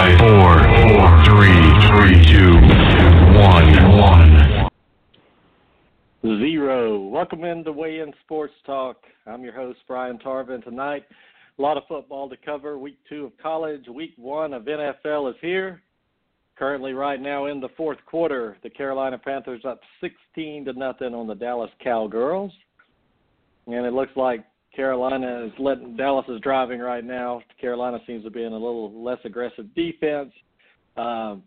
Five, four, four, three, three, two, one, one. Zero. Welcome into Weigh In Sports Talk. I'm your host, Brian Tarvin. Tonight, a lot of football to cover. Week two of college, week one of NFL is here. Currently, right now in the fourth quarter, the Carolina Panthers up 16 to nothing on the Dallas Cowgirls, and it looks like Carolina is letting Dallas is driving right now. Carolina seems to be in a little less aggressive defense. Um,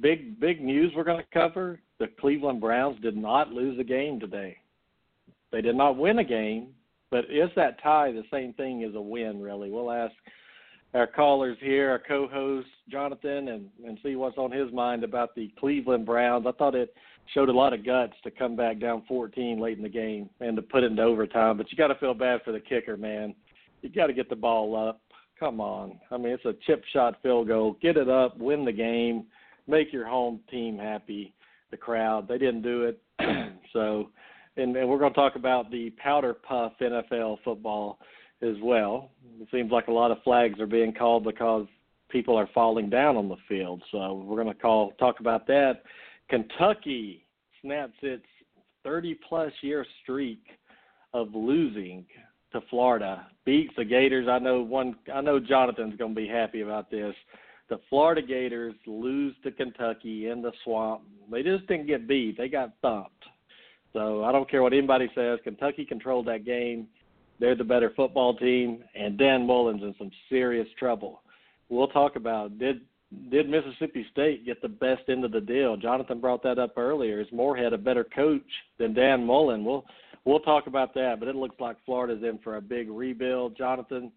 big big news we're going to cover. The Cleveland Browns did not lose a game today. They did not win a game, but is that tie the same thing as a win? Really, we'll ask our callers here, our co-host Jonathan, and and see what's on his mind about the Cleveland Browns. I thought it showed a lot of guts to come back down 14 late in the game and to put it into overtime. But you got to feel bad for the kicker, man. You got to get the ball up. Come on. I mean, it's a chip shot field goal. Get it up, win the game, make your home team happy. The crowd, they didn't do it. so, and, and we're going to talk about the powder puff NFL football as well. It seems like a lot of flags are being called because people are falling down on the field. So we're going to call talk about that. Kentucky snaps its 30 plus year streak of losing to Florida. Beats the Gators. I know one I know Jonathan's going to be happy about this. The Florida Gators lose to Kentucky in the swamp. They just didn't get beat. They got thumped. So I don't care what anybody says. Kentucky controlled that game. They're the better football team, and Dan Mullen's in some serious trouble. We'll talk about did did Mississippi State get the best end of the deal? Jonathan brought that up earlier. Is Moorhead a better coach than Dan Mullen? We'll we'll talk about that. But it looks like Florida's in for a big rebuild. Jonathan,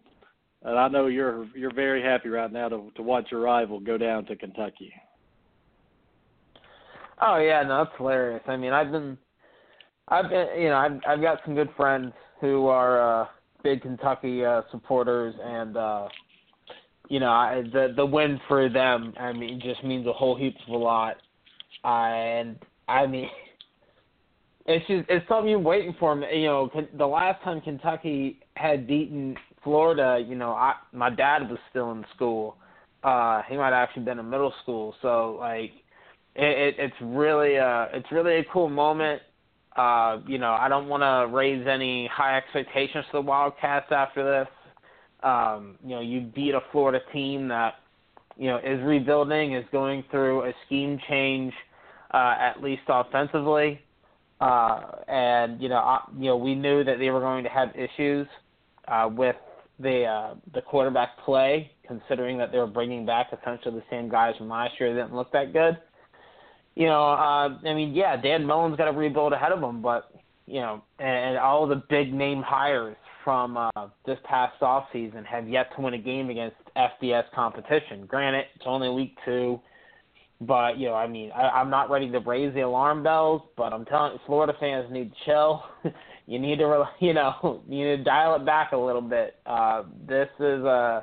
and I know you're you're very happy right now to to watch your rival go down to Kentucky. Oh yeah, no, it's hilarious. I mean, I've been, I've been, you know, I've I've got some good friends who are uh, big Kentucky uh, supporters, and uh, you know, I, the the win for them, I mean, just means a whole heap of a lot. And I mean, it's just it's something you're waiting for. You know, the last time Kentucky had beaten Florida, you know, I my dad was still in school. Uh, he might have actually been in middle school, so like, it, it it's really uh it's really a cool moment. Uh, you know, I don't want to raise any high expectations for the Wildcats after this. Um, you know, you beat a Florida team that, you know, is rebuilding, is going through a scheme change, uh, at least offensively. Uh, and you know, I, you know, we knew that they were going to have issues uh, with the uh, the quarterback play, considering that they were bringing back essentially the same guys from last year. That didn't look that good. You know, uh, I mean, yeah, Dan Mullen's got to rebuild ahead of him, but you know, and, and all the big name hires from uh, this past off season have yet to win a game against FBS competition. Granted, it's only week two, but you know, I mean, I, I'm not ready to raise the alarm bells, but I'm telling Florida fans need to chill. you need to, you know, you need to dial it back a little bit. Uh, this is a uh,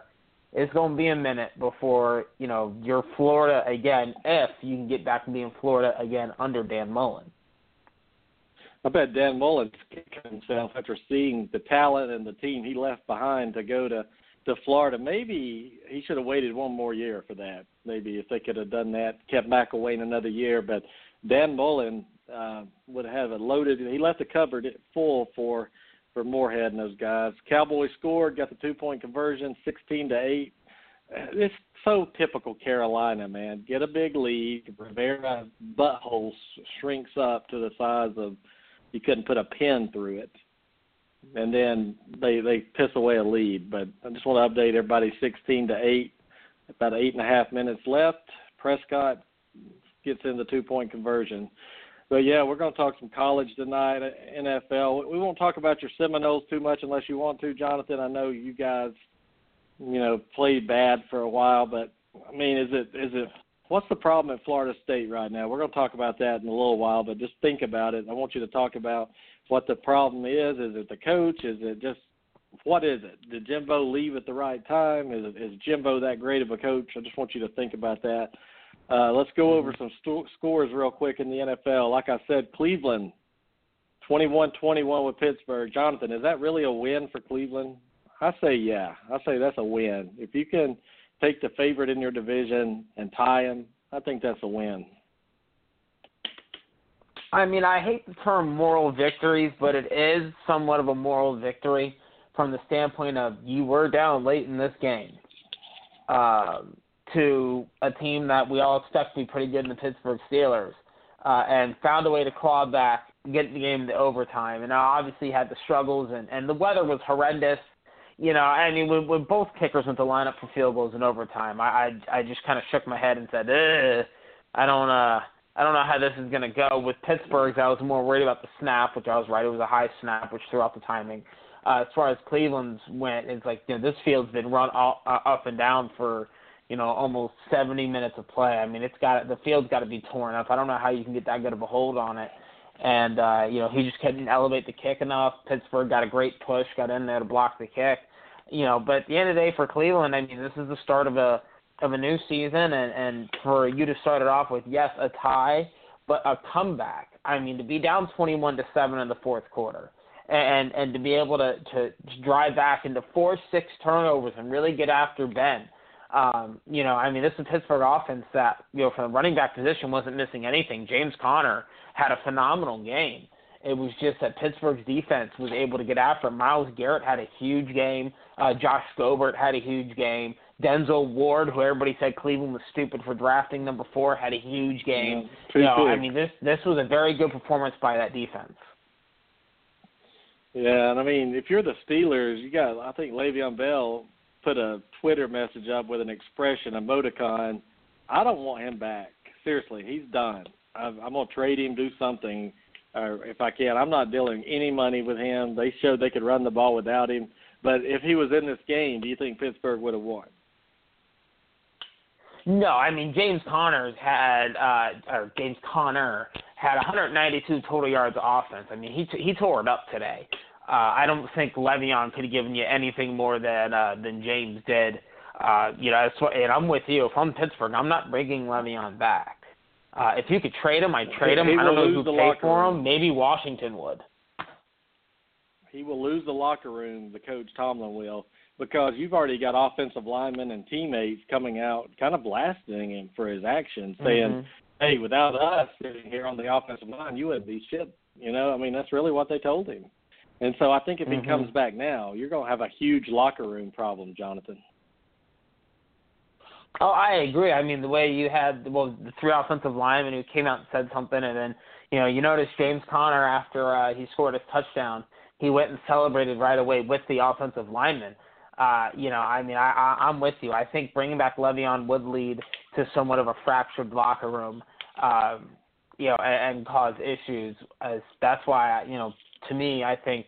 it's going to be a minute before you know you're Florida again. If you can get back to being Florida again under Dan Mullen. I bet Dan Mullen's kicking himself after seeing the talent and the team he left behind to go to to Florida. Maybe he should have waited one more year for that. Maybe if they could have done that, kept McElwain another year. But Dan Mullen uh, would have a loaded. He left the cupboard full for for Moorhead and those guys. Cowboys scored, got the two point conversion, sixteen to eight. It's so typical Carolina, man. Get a big lead. Rivera butthole shrinks up to the size of you couldn't put a pin through it. And then they they piss away a lead. But I just want to update everybody: 16 to eight, about eight and a half minutes left. Prescott gets in the two point conversion. But yeah, we're going to talk some college tonight, NFL. We won't talk about your Seminoles too much unless you want to, Jonathan. I know you guys, you know, played bad for a while, but I mean, is it is it what's the problem at Florida State right now? We're going to talk about that in a little while, but just think about it. I want you to talk about what the problem is. Is it the coach? Is it just what is it? Did Jimbo leave at the right time? Is is Jimbo that great of a coach? I just want you to think about that. Uh, let's go over some scores real quick in the NFL. Like I said, Cleveland 21-21 with Pittsburgh. Jonathan, is that really a win for Cleveland? I say yeah. I say that's a win. If you can take the favorite in your division and tie him, I think that's a win. I mean, I hate the term moral victories, but it is somewhat of a moral victory from the standpoint of you were down late in this game uh, to a team that we all expect to be pretty good in the Pittsburgh Steelers, uh, and found a way to claw back, get the game to overtime, and I obviously had the struggles and and the weather was horrendous. You know, I mean, when, when both kickers went to line up for field goals in overtime, I I, I just kind of shook my head and said, I don't uh I don't know how this is to go. With Pittsburgh's, I was more worried about the snap, which I was right. It was a high snap, which threw off the timing. Uh, as far as Cleveland's went, it's like you know this field's been run all, uh, up and down for you know almost 70 minutes of play. I mean, it's got the field's got to be torn up. I don't know how you can get that good of a hold on it. And uh, you know he just couldn't elevate the kick enough. Pittsburgh got a great push, got in there to block the kick. You know, but at the end of the day for Cleveland, I mean, this is the start of a of a new season, and and for you to start it off with yes a tie, but a comeback. I mean, to be down 21 to seven in the fourth quarter, and and to be able to to drive back into four six turnovers and really get after Ben. Um, you know, I mean, this is Pittsburgh offense that you know from the running back position wasn't missing anything. James Conner had a phenomenal game. It was just that Pittsburgh's defense was able to get after him. Myles Garrett had a huge game. Uh, Josh Gobert had a huge game. Denzel Ward, who everybody said Cleveland was stupid for drafting number four, had a huge game. Yeah, you know, big. I mean this this was a very good performance by that defense. Yeah, and I mean, if you're the Steelers, you got I think Le'Veon Bell put a Twitter message up with an expression, emoticon. I don't want him back. Seriously, he's done. I'm, I'm gonna trade him, do something, or if I can. I'm not dealing any money with him. They showed they could run the ball without him. But if he was in this game, do you think Pittsburgh would have won? No, I mean James Conner's had uh or James Conner had 192 total yards of offense. I mean he t- he tore it up today. Uh I don't think Le'Veon could have given you anything more than uh than James did. Uh you know, and I'm with you. If I'm Pittsburgh, I'm not bringing Le'Veon back. Uh if you could trade him, I'd trade him. He I don't know who the paid locker for room. him. Maybe Washington would. He will lose the locker room. The coach Tomlin will because you've already got offensive linemen and teammates coming out, kind of blasting him for his actions, saying, Mhm. "Hey, without us sitting here on the offensive line, you wouldn't be shit." You know, I mean, that's really what they told him. And so I think if Mhm. he comes back now, you're going to have a huge locker room problem, Jonathan. Oh, I agree. I mean, the way you had well the three offensive linemen who came out and said something, and then you know you noticed James Conner after uh, he scored his touchdown, he went and celebrated right away with the offensive linemen. Uh, you know, I mean, I, I, I'm with you. I think bringing back Le'Veon would lead to somewhat of a fractured locker room, um, you know, and, and cause issues. As that's why, you know, to me, I think,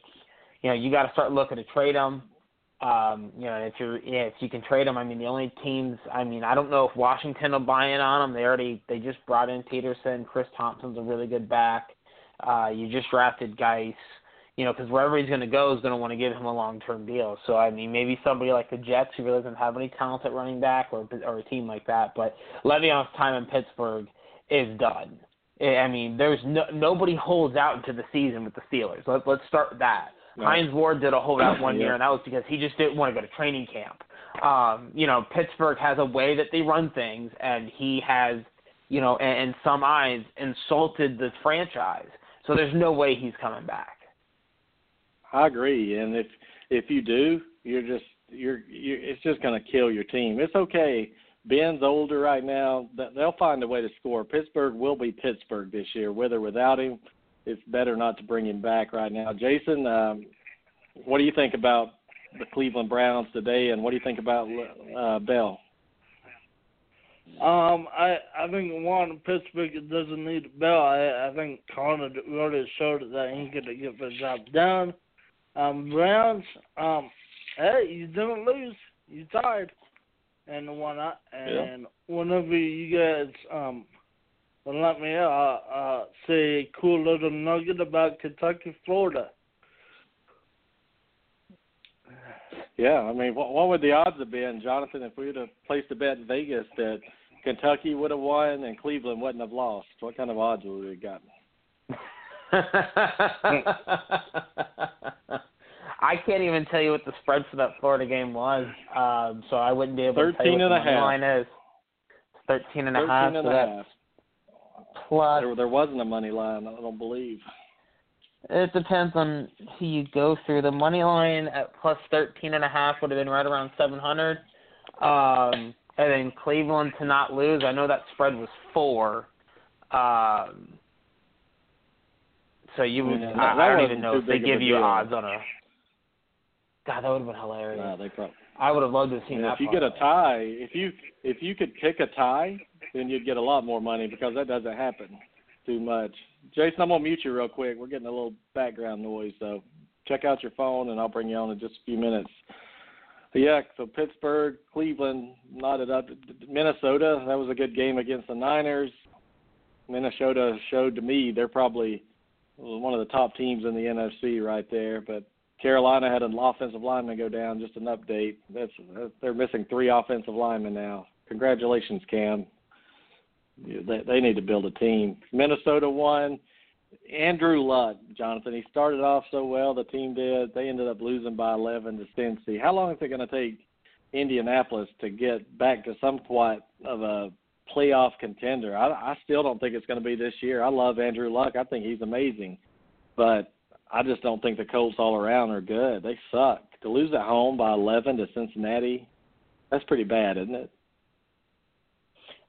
you know, you got to start looking to trade them. Um, you know, if yeah, if you can trade them, I mean, the only teams, I mean, I don't know if Washington will buy in on them. They already they just brought in Peterson. Chris Thompson's a really good back. Uh, you just drafted Guice. You know, because wherever he's going to go is going to want to give him a long-term deal. So I mean, maybe somebody like the Jets who really doesn't have any talent at running back, or or a team like that. But Le'Veon's time in Pittsburgh is done. I mean, there's no nobody holds out into the season with the Steelers. Let, let's start with that. No. Hines Ward did a holdout one Yeah. year, and that was because he just didn't want to go to training camp. Um, you know, Pittsburgh has a way that they run things, and he has, you know, in, in some eyes, insulted the franchise. So there's no way he's coming back. I agree, and if if you do, you're just you're, you're it's just going to kill your team. It's okay. Ben's older right now. Th- They'll find a way to score. Pittsburgh will be Pittsburgh this year, with or without him. It's better not to bring him back right now. Jason, um, what do you think about the Cleveland Browns today, and what do you think about uh, Bell? Um, I I think one Pittsburgh doesn't need Bell. I I think Conner really showed that he could get the job done. Um, Browns, um, hey, you didn't lose, you tied, and whatnot. And whenever you guys um, will let me uh uh say a cool little nugget about Kentucky, Florida. Yeah, I mean, what, what would the odds have been, Jonathan, if we would have placed a bet in Vegas that Kentucky would have won and Cleveland wouldn't have lost? What kind of odds would we have gotten? I can't even tell you what the spread for that Florida game was, um, so I wouldn't be able to tell you 13 what the a half. line is. Thirteen and a 13 half. and so a half. Plus. There, there wasn't a money line, I don't believe. It depends on who you go through. The money line at plus thirteen and a half would have been right around seven hundred. Um, and then Cleveland to not lose. I know that spread was four. Um, so you would. Yeah, I, I don't even know if they big of a give you odds on a. God, that would have been hilarious. No, they probably. I would have loved to have seen And that. if you get a tie, if you if you could pick a tie, then you'd get a lot more money because that doesn't happen too much. Jason, I'm gonna mute you real quick. We're getting a little background noise, so check out your phone and I'll bring you on in just a few minutes. But yeah, so Pittsburgh, Cleveland knotted up. Minnesota, that was a good game against the Niners. Minnesota showed to me they're probably one of the top teams in the NFC right there, but Carolina had an offensive lineman go down. Just an update. That's they're missing three offensive linemen now. Congratulations, Cam. They, they need to build a team. Minnesota won. Andrew Luck, Jonathan. He started off so well. The team did. They ended up losing by 11 to Cincy. How long is it going to take Indianapolis to get back to some somewhat of a playoff contender? I, I still don't think it's going to be this year. I love Andrew Luck. I think he's amazing, but I just don't think the Colts all around are good. They suck. To lose at home by 11 to Cincinnati, that's pretty bad, isn't it?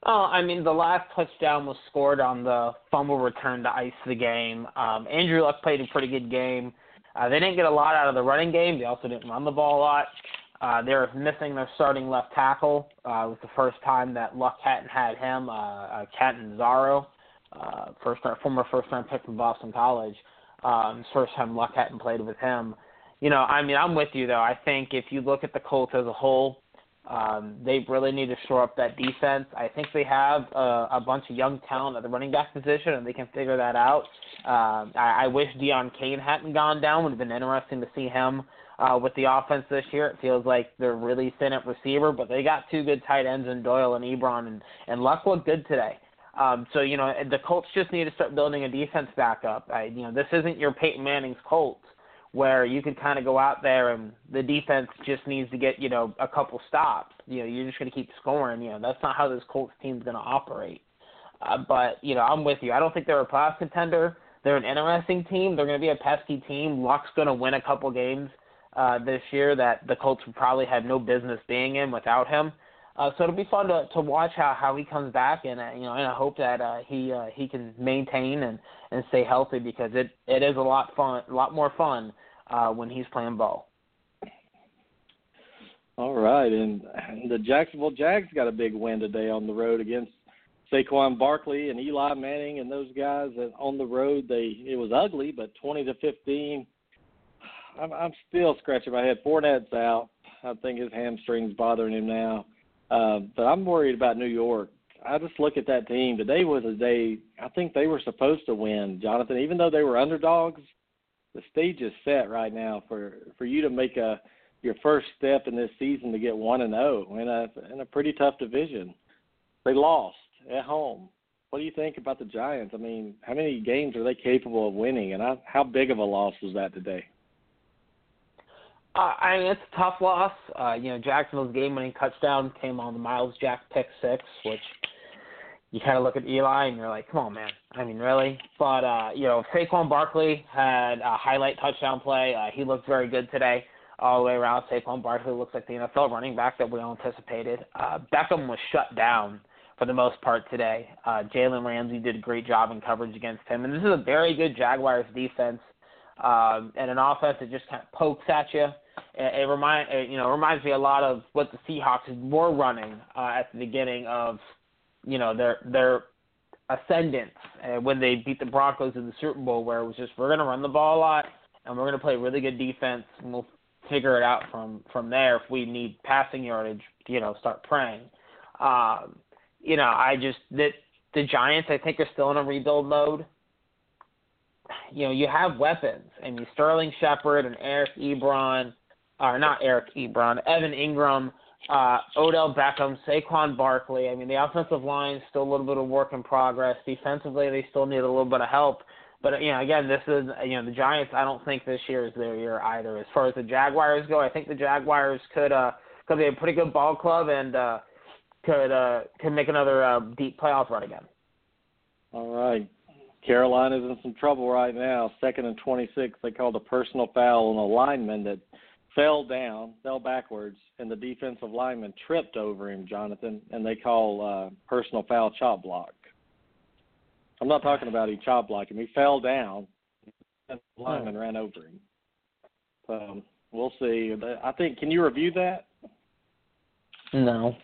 Oh, I mean, the last touchdown was scored on the fumble return to ice the game. Um, Andrew Luck played a pretty good game. Uh, they didn't get a lot out of the running game. They also didn't run the ball a lot. Uh, they were missing their starting left tackle. Uh, it was the first time that Luck hadn't had him, uh, uh, Castonzo, uh, first former first round pick from Boston College. Um, first time Luck hadn't played with him. You know, I mean, I'm with you though. I think if you look at the Colts as a whole, um, they really need to shore up that defense. I think they have uh, a bunch of young talent at the running back position, and they can figure that out. Um, I, I wish Deon Cain hadn't gone down. Would have been interesting to see him uh, with the offense this year. It feels like they're really thin at receiver, but they got two good tight ends in Doyle and Ebron, and, and Luck looked good today. Um, so you know the Colts just need to start building a defense back up. I, you know this isn't your Peyton Manning's Colts where you could kind of go out there and the defense just needs to get you know a couple stops. You know you're just going to keep scoring. You know that's not how this Colts team's going to operate. Uh, but you know I'm with you. I don't think they're a playoff contender. They're an interesting team. They're going to be a pesky team. Luck's going to win a couple games uh, this year that the Colts would probably have no business being in without him. Uh, so it'll be fun to to watch how how he comes back, and uh, you know, and I hope that uh, he uh, he can maintain and and stay healthy because it it is a lot fun, a lot more fun uh, when he's playing ball. All right, and the Jacksonville Jags got a big win today on the road against Saquon Barkley and Eli Manning and those guys. And on the road, they it was ugly, but twenty to fifteen. I'm, I'm still scratching my head. Fournette's out. I think his hamstring's bothering him now. Uh, but I'm worried about New York. I just look at that team. Today was a day I think they were supposed to win, Jonathan. Even though they were underdogs, the stage is set right now for for you to make a your first step in this season to get one and zero in a in a pretty tough division. They lost at home. What do you think about the Giants? I mean, how many games are they capable of winning, and I, how big of a loss was that today? Uh, I mean, it's a tough loss. Uh, you know, Jacksonville's game-winning touchdown came on the Myles Jack pick six, which you kind of look at Eli and you're like, come on, man. I mean, really? But uh, you know, Saquon Barkley had a highlight touchdown play. Uh, he looked very good today all the way around. Saquon Barkley looks like the NFL running back that we all anticipated. Uh, Beckham was shut down for the most part today. Uh, Jalen Ramsey did a great job in coverage against him, and this is a very good Jaguars defense um, and an offense that just kind of pokes at you. It, it remind it, you know reminds me a lot of what the Seahawks were running uh, at the beginning of you know their their ascendance uh, when they beat the Broncos in the Super Bowl, where it was just we're going to run the ball a lot and we're going to play really good defense, and we'll figure it out from from there. If we need passing yardage, you know, start praying. Um, you know, I just that the Giants, I think, are still in a rebuild mode. You know, you have weapons, I mean, Sterling Shepard and Eric Ebron, or not Eric Ebron, Evan Engram, uh, Odell Beckham, Saquon Barkley. I mean, the offensive line is still a little bit of work in progress. Defensively, they still need a little bit of help. But you know, again, this is you know the Giants. I don't think this year is their year either. As far as the Jaguars go, I think the Jaguars could uh could be a pretty good ball club and uh could uh could make another uh, deep playoff run again. All right. Carolina's in some trouble right now. Second and 26. They called a personal foul on a lineman that fell down, fell backwards, and the defensive lineman tripped over him, Jonathan, and they call uh, personal foul chop block. I'm not talking about he chop blocked him. He fell down, and the lineman ran over him. So we'll see. I think. Can you review that? No.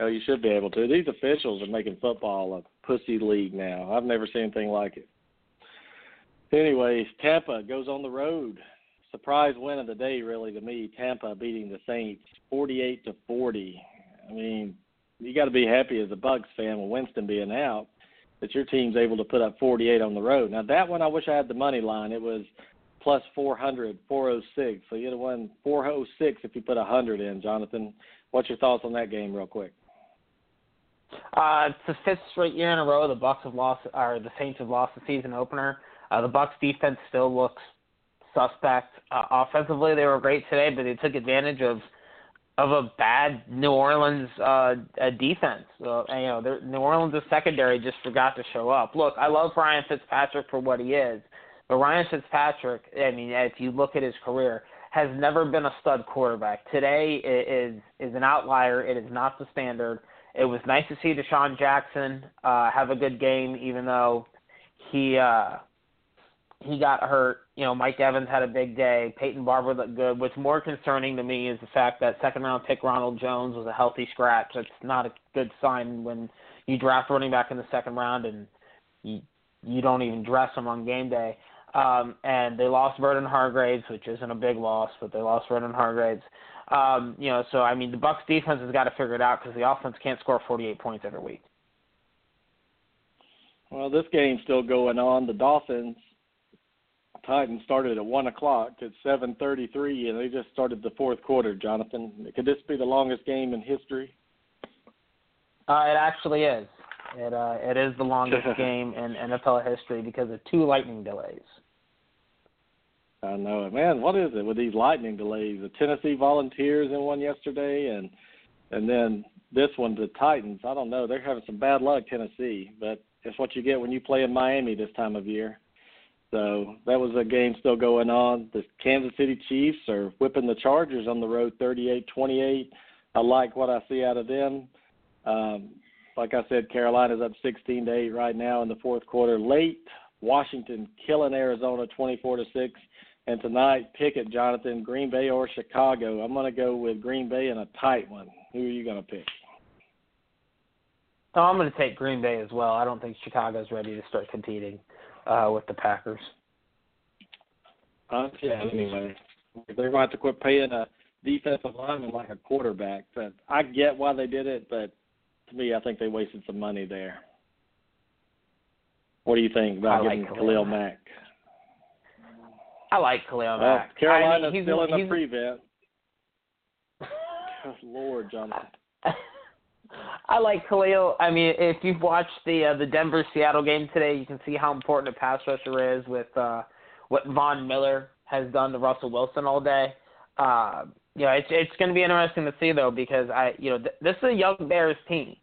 Oh, you should be able to. These officials are making football a pussy league now. I've never seen anything like it. Anyways, Tampa goes on the road. Surprise win of the day, really, to me. Tampa beating the Saints, forty-eight to forty. I mean, you got to be happy as a Bucks fan with Winston being out that your team's able to put up 48 on the road. Now that one, I wish I had the money line. It was plus 400, 406. So you'd have won 406 if you put a 100 in, Jonathan. What's your thoughts on that game, real quick? Uh, it's the fifth straight year in a row the Bucks have lost, or the Saints have lost the season opener. Uh, the Bucks defense still looks suspect. Uh, offensively, they were great today, but they took advantage of of a bad New Orleans uh, defense. Uh, and, you know, New Orleans' secondary just forgot to show up. Look, I love Ryan Fitzpatrick for what he is, but Ryan Fitzpatrick, I mean, if you look at his career, has never been a stud quarterback. Today is is an outlier. It is not the standard. It was nice to see DeSean Jackson uh, have a good game, even though he uh, he got hurt. You know, Mike Evans had a big day. Peyton Barber looked good. What's more concerning to me is the fact that second round pick Ronald Jones was a healthy scratch. That's not a good sign when you draft running back in the second round and you you don't even dress him on game day. Um, and they lost Vernon Hargreaves, which isn't a big loss, but they lost Vernon Hargreaves. Um, you know, so I mean, the Bucks defense has got to figure it out because the offense can't score 48 points every week. Well, this game's still going on. The Dolphins Titans started at one o'clock. It's seven thirty-three, and they just started the fourth quarter. Jonathan, could this be the longest game in history? Uh, it actually is. It uh, it is the longest game in NFL history because of two lightning delays. I know it, man. What is it with these lightning delays? The Tennessee Volunteers in one yesterday, and and then this one, the Titans. I don't know. They're having some bad luck, Tennessee, but it's what you get when you play in Miami this time of year. So that was a game still going on. The Kansas City Chiefs are whipping the Chargers on the road 38-28. I like what I see out of them. Um, like I said, Carolina's up 16 to 8 right now in the fourth quarter. Late, Washington killing Arizona 24 to 6. And tonight, pick it, Jonathan, Green Bay or Chicago. I'm going to go with Green Bay in a tight one. Who are you going to pick? Oh, I'm going to take Green Bay as well. I don't think Chicago's ready to start competing uh, with the Packers. Uh, yeah, anyway, they're going to have to quit paying a defensive lineman like a quarterback. But I get why they did it, but to me, I think they wasted some money there. What do you think about I giving like Khalil Mack? I like Khalil Well, Mack. Carolina's I mean, still in the prevent. Good Lord, Jonathan. I like Khalil. I mean, if you've watched the uh, the Denver Seattle game today, you can see how important a pass rusher is with uh, what Von Miller has done to Russell Wilson all day. Uh, you know, it's it's going to be interesting to see though because I, you know, th- this is a young Bears team.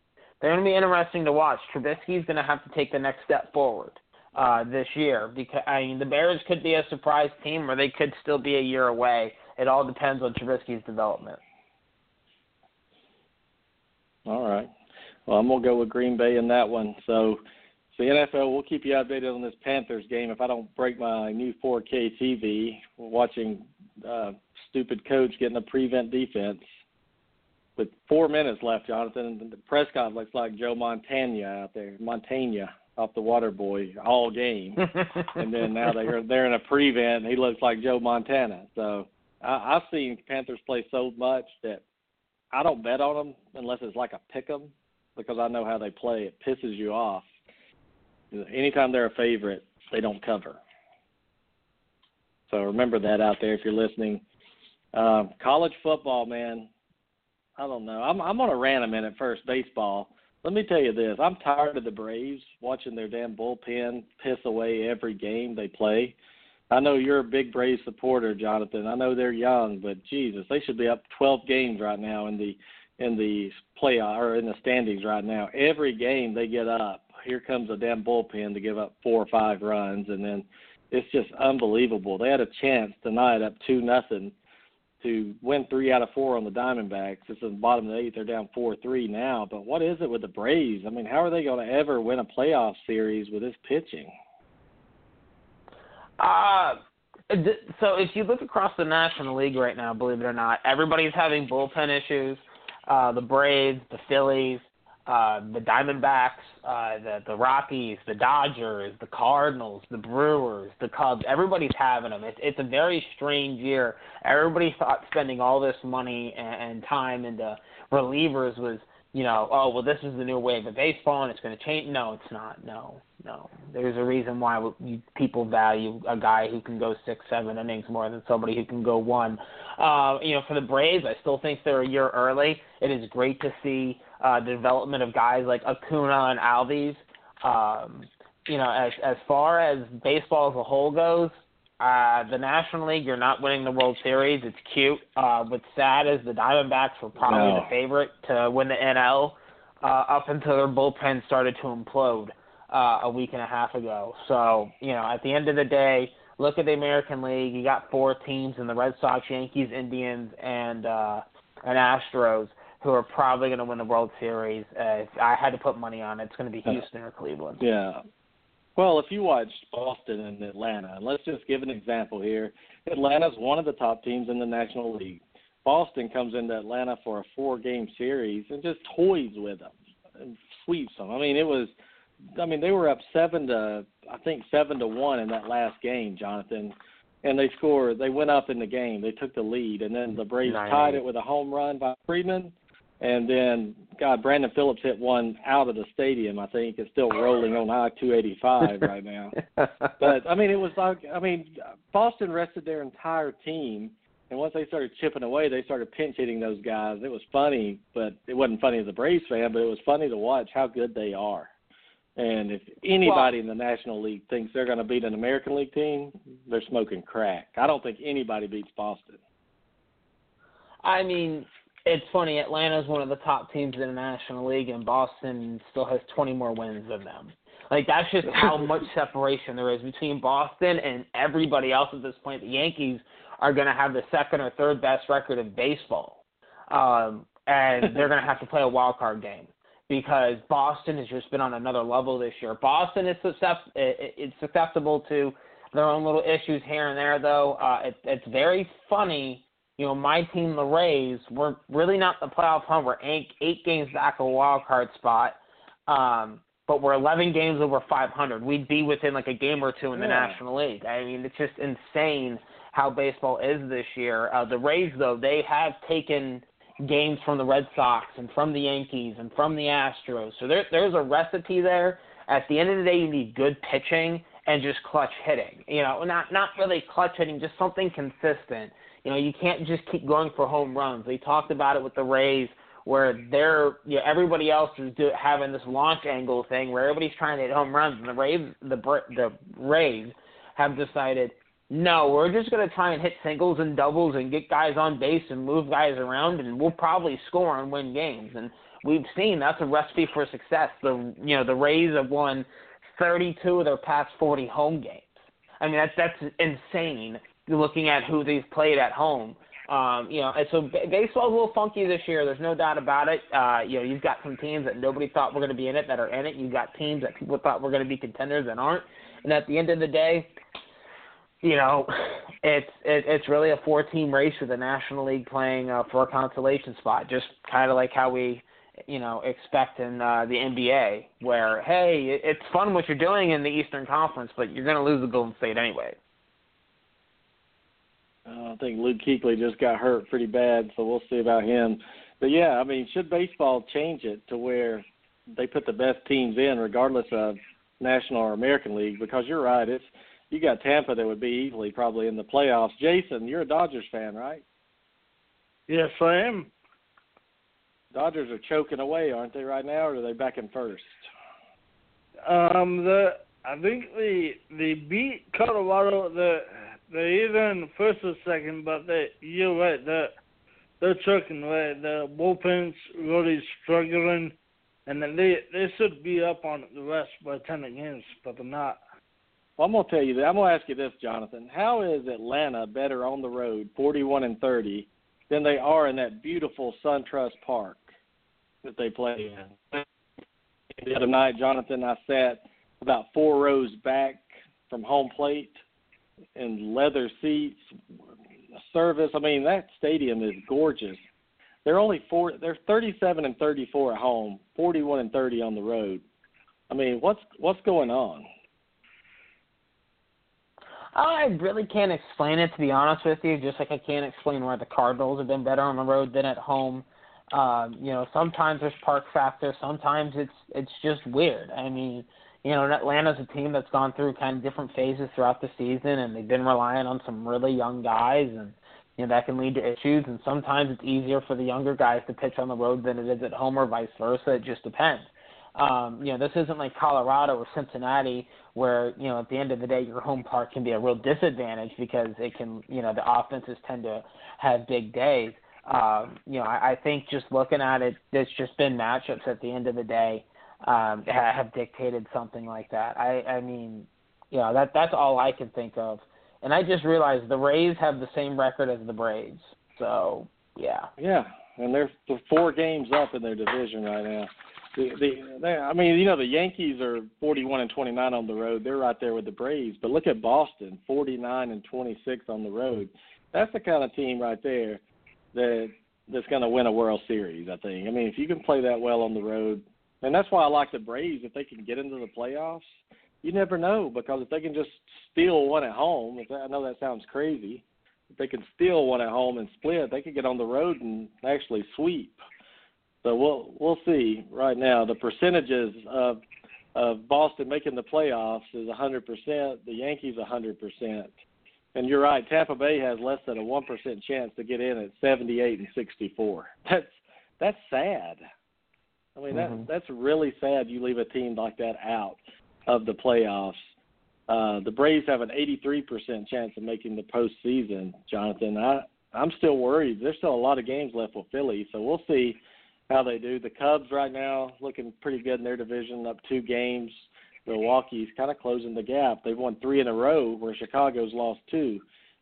They're going to be interesting to watch. Trubisky's going to have to take the next step forward uh, this year because I mean the Bears could be a surprise team or they could still be a year away. It all depends on Trubisky's development. All right. Well, I'm gonna go with Green Bay in that one. So, so the NFL, we'll keep you updated on this Panthers game. If I don't break my new 4K TV, watching uh, stupid coach getting a prevent defense with four minutes left, Jonathan. And Prescott looks like Joe Montana out there, Montana off the Water Boy all game. and then now they're they're in a prevent, and he looks like Joe Montana. So I, I've seen Panthers play so much that I don't bet on them unless it's like a pick 'em because I know how they play. It pisses you off. Anytime they're a favorite, they don't cover. So remember that out there if you're listening. Um, college football, man. I don't know. I'm I'm on a rant a minute first baseball. let me tell you this: I'm tired of the Braves watching their damn bullpen piss away every game they play. I know you're a big Braves supporter, Jonathan. I know they're young, but Jesus, they should be up 12 games right now in the in the play or in the standings right now. Every game they get up, here comes a damn bullpen to give up four or five runs, and then it's just unbelievable. They had a chance tonight up two nothing to win three out of four on the Diamondbacks. It's in the bottom of the eighth. They're down four three now. But what is it with the Braves? I mean, how are they going to ever win a playoff series with this pitching? Uh so if you look across the National League right now, believe it or not, everybody's having bullpen issues. Uh, the Braves, the Phillies, uh, the Diamondbacks, uh, the the Rockies, the Dodgers, the Cardinals, the Brewers, the Cubs. Everybody's having them. It's it's a very strange year. Everybody thought spending all this money and, and time into relievers was you know, oh well, this is the new wave of baseball and it's going to change. No, it's not. No, no. There's a reason why people value a guy who can go six, seven innings more than somebody who can go one. Uh, you know, for the Braves, I still think they're a year early. It is great to see uh, the development of guys like Acuna and Albies. Um, you know, as as far as baseball as a whole goes, uh, the National League, you're not winning the World Series. It's cute. Uh, what's sad is the Diamondbacks were probably no. the favorite to win the NL uh, up until their bullpen started to implode uh, a week and a half ago. So, you know, at the end of the day, look at the American League. You got four teams in the Red Sox, Yankees, Indians, and uh, and Astros who are probably going to win the World Series. Uh, if I had to put money on it, it's going to be Houston or Cleveland. Yeah, well, if you watched Boston and Atlanta, and let's just give an example here. Atlanta's one of the top teams in the National League. Boston comes into Atlanta for a four game series and just toys with them and sweeps them. I mean, it was I mean, they were up seven to I think seven to one in that last game, Jonathan. And they scored they went up in the game. They took the lead and then the Braves tied it with a home run by Freeman and then, God, Brandon Phillips hit one out of the stadium. I think it's still rolling on I two eighty five right now. but I mean, it was like I mean, Boston rested their entire team, and once they started chipping away, they started pinch hitting those guys. It was funny, but it wasn't funny as a Braves fan. But it was funny to watch how good they are. And if anybody well, in the National League thinks they're going to beat an American League team, they're smoking crack. I don't think anybody beats Boston. I mean, it's funny. Atlanta's one of the top teams in the National League, and Boston still has 20 more wins than them. Like that's just how much separation there is between Boston and everybody else at this point. The Yankees are going to have the second or third best record in baseball, um, and they're going to have to play a wild card game because Boston has just been on another level this year. Boston is suscept- it's susceptible to their own little issues here and there, though. Uh, it, it's very funny you know, my team, the Rays, we're really not the playoff hunt. We're eight, eight games back of a wild card spot, um, but we're 11 games over 500. We'd be within like a game or two in the yeah. National League. I mean, it's just insane how baseball is this year. Uh, the Rays, though, they have taken games from the Red Sox and from the Yankees and from the Astros. So there, there's a recipe there. At the end of the day, you need good pitching and just clutch hitting. You know, not not really clutch hitting, just something consistent. You know, you can't just keep going for home runs. They talked about it with the Rays, where they're you know, everybody else is do, having this launch angle thing where everybody's trying to hit home runs, and the Rays the the Rays have decided no, we're just going to try and hit singles and doubles and get guys on base and move guys around, and we'll probably score and win games. And we've seen that's a recipe for success. The you know the Rays have won 32 of their past 40 home games. I mean that's that's insane looking at who they've played at home. Um, you know, and so baseball's a little funky this year. There's no doubt about it. Uh, you know, you've got some teams that nobody thought were going to be in it that are in it. You've got teams that people thought were going to be contenders that aren't. And at the end of the day, you know, it's it, it's really a four-team race for the National League playing uh, for a consolation spot, just kind of like how we, you know, expect in uh, the NBA, where hey, it's fun what you're doing in the Eastern Conference, but you're going to lose the Golden State anyway. Uh, I think Luke Kuechly just got hurt pretty bad, so we'll see about him. But yeah, I mean, should baseball change it to where they put the best teams in, regardless of National or American League? Because you're right, it's you got Tampa that would be easily probably in the playoffs. Jason, you're a Dodgers fan, right? Yes, I am. Dodgers are choking away, aren't they, right now, or are they back in first? Um, the I think they they beat Colorado. The they're either in first or second, but they you're right. They're they're choking away. The bullpen's really struggling, and then they they should be up on the rest by ten games, but they're not. Well, I'm gonna tell you that. I'm gonna ask you this, Jonathan. How is Atlanta better on the road, 41 and 30, than they are in that beautiful SunTrust Park that they play in? The other night, Jonathan, I sat about four rows back from home plate in leather seats, service. I mean, that stadium is gorgeous. They're only four. They're 37 and 34 at home, 41 and 30 on the road. I mean, what's what's going on? I really can't explain it to be honest with you. Just like I can't explain why the Cardinals have been better on the road than at home. Um, you know, sometimes there's park factor. Sometimes it's it's just weird. I mean, you know, Atlanta's a team that's gone through kind of different phases throughout the season, and they've been relying on some really young guys, and you know that can lead to issues. And sometimes it's easier for the younger guys to pitch on the road than it is at home, or vice versa. It just depends. Um, you know, this isn't like Colorado or Cincinnati where, you know, at the end of the day your home park can be a real disadvantage because it can you know, the offenses tend to have big days. Um, you know, I, I think just looking at it, it's just been matchups at the end of the day um, have dictated something like that. I, I mean, you know, that that's all I can think of. And I just realized the Rays have the same record as the Braves. So yeah. Yeah, and they're, four games up in their division right now. The, the they, I mean, you know, the Yankees are 41 and 29 on the road. They're right there with the Braves. But look at Boston, 49 and 26 on the road. That's the kind of team right there that that's going to win a World Series. I think. I mean, if you can play that well on the road, and that's why I like the Braves. If they can get into the playoffs, you never know because if they can just steal one at home, if I know that sounds crazy, if they can steal one at home and split, they could get on the road and actually sweep. So we'll we'll see. Right now, the percentages of of Boston making the playoffs is 100%. The Yankees 100%. And you're right. Tampa Bay has less than a one percent chance to get in at 78 and 64. That's that's sad. I mean, mm-hmm. that's really sad. You leave a team like that out of the playoffs. Uh, the Braves have an 83% chance of making the postseason. Jonathan, I I'm still worried. There's still a lot of games left with Philly, so we'll see how they do. The Cubs right now looking pretty good in their division, up two games. Milwaukee's kind of closing the gap. They've won three in a row, where Chicago's lost two.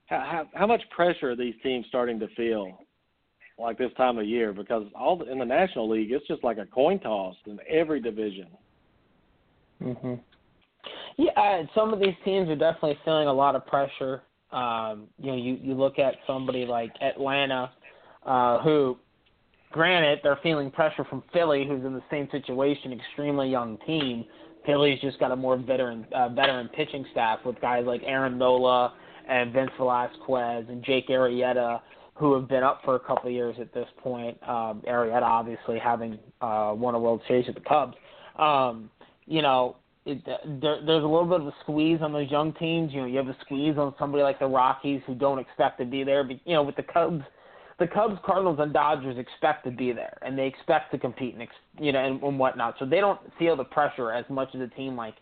How, how, how much pressure are these teams starting to feel like this time of year because all the, in the National League it's just like a coin toss in every division. Mhm. Yeah, some of these teams are definitely feeling a lot of pressure. Um, you know, you you look at somebody like Atlanta, uh, who, granted, they're feeling pressure from Philly, who's in the same situation, extremely young team. Philly's just got a more veteran uh, veteran pitching staff with guys like Aaron Nola and Vince Velasquez and Jake Arrieta who have been up for a couple of years at this point. Um, Arrieta obviously having uh, won a World Series with the Cubs. Um, you know, it, there, there's a little bit of a squeeze on those young teams. You know, you have a squeeze on somebody like the Rockies who don't expect to be there. But you know, with the Cubs, the Cubs, Cardinals, and Dodgers expect to be there, and they expect to compete and you know and, and whatnot. So they don't feel the pressure as much as a team like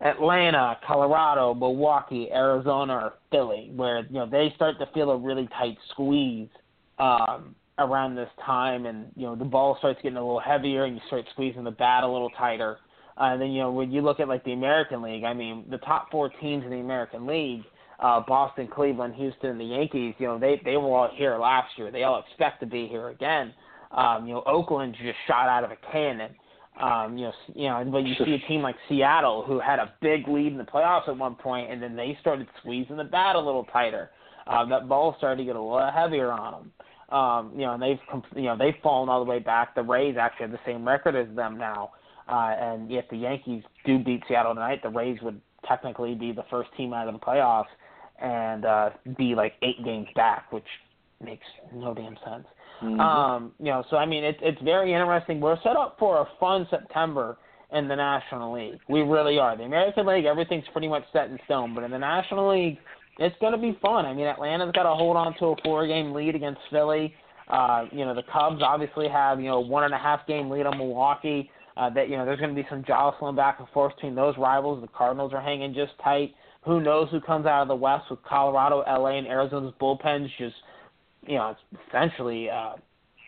Atlanta, Colorado, Milwaukee, Arizona, or Philly, where you know they start to feel a really tight squeeze um, around this time, and you know the ball starts getting a little heavier, and you start squeezing the bat a little tighter. Uh, and then you know when you look at like the American League, I mean the top four teams in the American League, uh, Boston, Cleveland, Houston, and the Yankees, you know they they were all here last year. They all expect to be here again. Um, you know Oakland just shot out of a cannon. Um, you know, you know, but you see a team like Seattle who had a big lead in the playoffs at one point, and then they started squeezing the bat a little tighter. Uh, that ball started to get a little heavier on them. Um, you know, and they've you know they've fallen all the way back. The Rays actually have the same record as them now, uh, and if the Yankees do beat Seattle tonight, the Rays would technically be the first team out of the playoffs and uh, be like eight games back, which makes no damn sense. Mm-hmm. Um, you know, so I mean, it's it's very interesting. We're set up for a fun September in the National League. We really are. The American League, everything's pretty much set in stone, but in the National League, it's going to be fun. I mean, Atlanta's got to hold on to a four-game lead against Philly. Uh, you know, the Cubs obviously have you know one and a half game lead on Milwaukee. Uh, that you know, there's going to be some jostling back and forth between those rivals. The Cardinals are hanging just tight. Who knows who comes out of the West with Colorado, LA, and Arizona's bullpens just you know, it's essentially uh,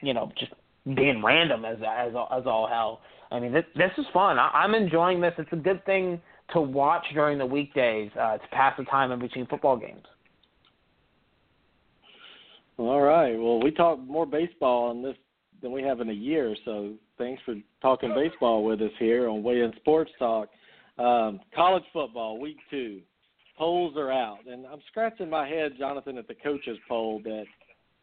you know just being random as as as all hell. I mean, this this is fun. I, I'm enjoying this. It's a good thing to watch during the weekdays uh, to pass the time in between football games. All right. Well, we talked more baseball on this than we have in a year, so thanks for talking baseball with us here on Weigh In Sports Talk. Um, college football, week two. Polls are out, and I'm scratching my head, Jonathan, at the coaches poll that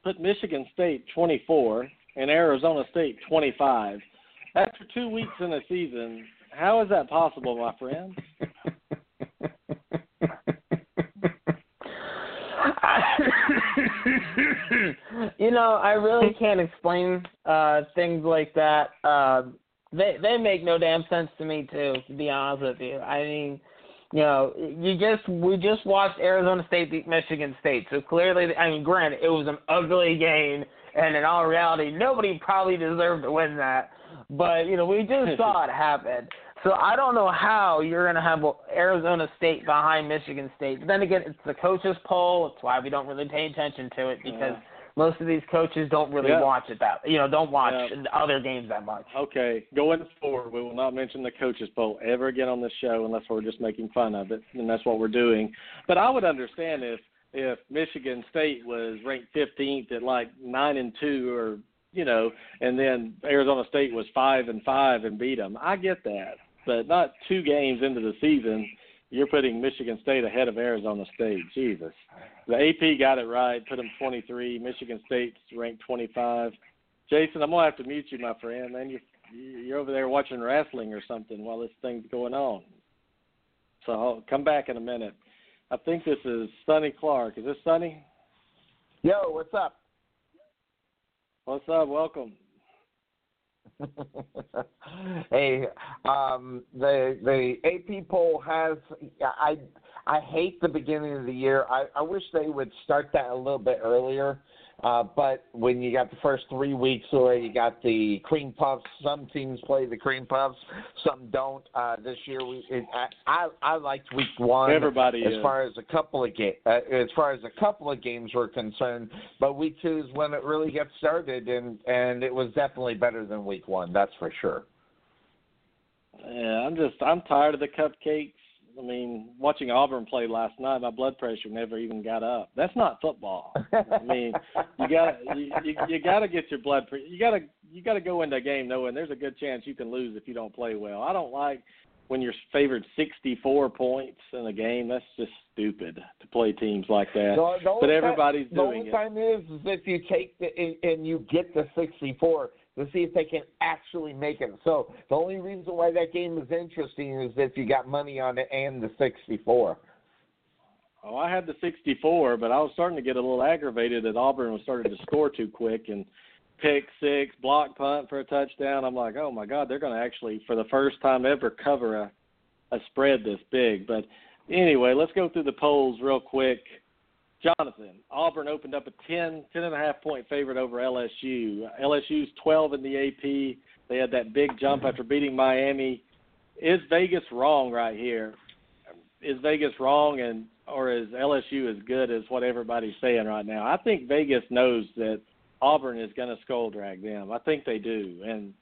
put Michigan State 24 and Arizona State 25. After two weeks in a season, how is that possible, my friend? you know, I really can't explain uh things like that. Uh, they they make no damn sense to me too, to be honest with you. I mean, you know, you just we just watched Arizona State beat Michigan State, so clearly, I mean, granted, it was an ugly game, and in all reality, nobody probably deserved to win that. But you know, we just saw it happen. So I don't know how you're going to have Arizona State behind Michigan State. But then again, it's the coaches poll. It's why we don't really pay attention to it because yeah. Most of these coaches don't really yeah. watch it that you know don't watch yeah. other games that much. Okay, going forward, we will not mention the coaches poll ever again on this show unless we're just making fun of it, and that's what we're doing. But I would understand if if Michigan State was ranked 15th at like nine and two or you know, and then Arizona State was five and five and beat them. I get that but not two games into the season, you're putting Michigan State ahead of Arizona State. Jesus. The AP got it right, put them 23. Michigan State's ranked 25. Jason, I'm gonna have to mute you, my friend. Man, you you're over there watching wrestling or something while this thing's going on. So I'll come back in a minute. I think this is Sonny Clark. Is this Sonny? Yo, what's up? What's up? Welcome. hey, um, the the AP poll has. I I hate the beginning of the year. I, I wish they would start that a little bit earlier. Uh, but when you got the first three weeks where you got the cream puffs, some teams play the cream puffs, some don't. Uh, this year, we it, I, I I liked week one. Everybody as is. far as a couple of ga- uh, as far as a couple of games were concerned. But week two is when it really gets started, and and it was definitely better than week one. That's for sure. Yeah, I'm just I'm tired of the cupcakes I mean, watching Auburn play last night, my blood pressure never even got up. That's not football. I mean, you got you, you, you got to get your blood pressure. You got to you got to go into a game knowing there's a good chance you can lose if you don't play well. I don't like when you're favored 64 points in a game. That's just stupid to play teams like that. The, the but everybody's time, doing the only it. time is, is if you take the and you get the 64 to see if they can actually make it. So the only reason why that game is interesting is if you got money on it and the 64. Oh, I had the 64, but I was starting to get a little aggravated that Auburn was starting to score too quick and pick six, block punt for a touchdown. I'm like, oh my God, they're going to actually, for the first time ever, cover a a spread this big. But anyway, let's go through the polls real quick. Jonathan, Auburn opened up a 10, 10 and a half point favorite over LSU. LSU's 12 in the AP. They had that big jump after beating Miami. Is Vegas wrong right here? Is Vegas wrong, and or is LSU as good as what everybody's saying right now? I think Vegas knows that Auburn is going to skull drag them. I think they do, and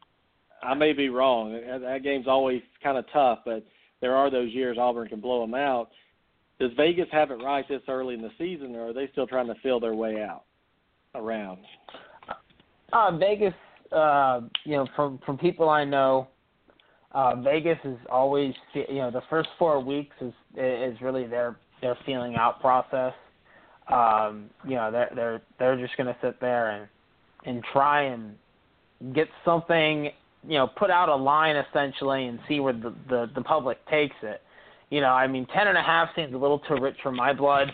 I may be wrong. That game's always kind of tough, but there are those years Auburn can blow them out does Vegas have it right this early in the season, or are they still trying to feel their way out around? Uh, Vegas, uh, you know, from from people I know, uh, Vegas is always, you know, the first four weeks is is really their their feeling out process. Um, you know, they're they're they're just going to sit there and and try and get something, you know, put out a line essentially and see where the the, the public takes it you know, I mean, ten and a half seems a little too rich for my blood.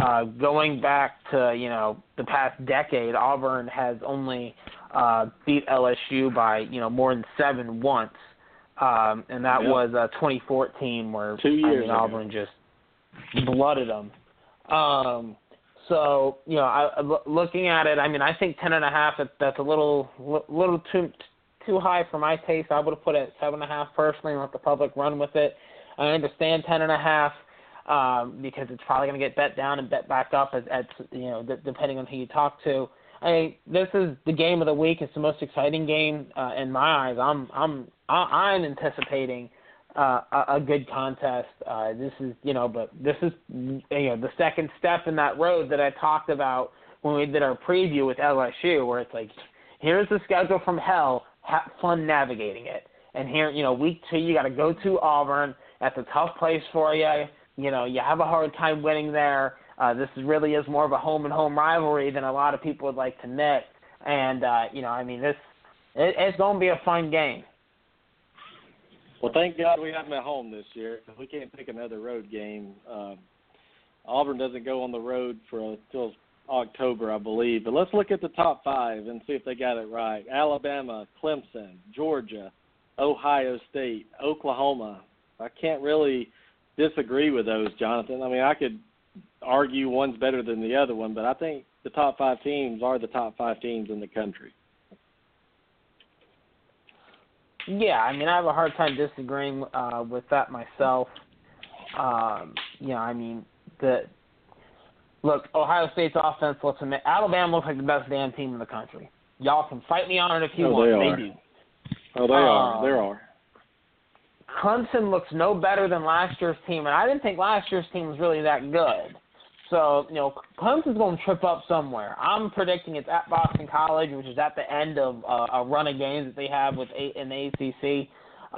Uh, going back to you know the past decade, Auburn has only uh, beat LSU by you know more than seven once, um, and that yep. was uh, 2014, where Two years I mean, ago. Auburn just blooded them. Um, So you know, I, looking at it, I mean, I think ten and a half. That's a little little too too high for my taste. I would have put it at seven and a half personally, and let the public run with it. I understand ten and a half um, because it's probably going to get bet down and bet back up at you know d- depending on who you talk to. I this is the game of the week. It's the most exciting game uh, in my eyes. I'm I'm I'm anticipating uh, a, a good contest. Uh, this is you know, but this is you know the second step in that road that I talked about when we did our preview with LSU, where it's like here's the schedule from hell. Have fun navigating it. And here, you know, week two, you got to go to Auburn. That's a tough place for you. You know, you have a hard time winning there. Uh, this really is more of a home and home rivalry than a lot of people would like to admit. And uh, you know, I mean, this it, it's going to be a fun game. Well, thank God we have them at home this year. We can't pick another road game. Uh, Auburn doesn't go on the road for until October, I believe. But let's look at the top five and see if they got it right. Alabama, Clemson, Georgia, Ohio State, Oklahoma. I can't really disagree with those, Jonathan. I mean, I could argue one's better than the other one, but I think the top five teams are the top five teams in the country. Yeah, I mean, I have a hard time disagreeing uh, with that myself. Um, you know, I mean, the look, Ohio State's offense looks amazing. Alabama looks like the best damn team in the country. Y'all can fight me on it if you oh, want. They, are. they do. Oh, they are. Um, there are. Clemson looks no better than last year's team, and I didn't think last year's team was really that good. So, you know, Clemson's going to trip up somewhere. I'm predicting it's at Boston College, which is at the end of uh, a run of games that they have with eight in the ACC.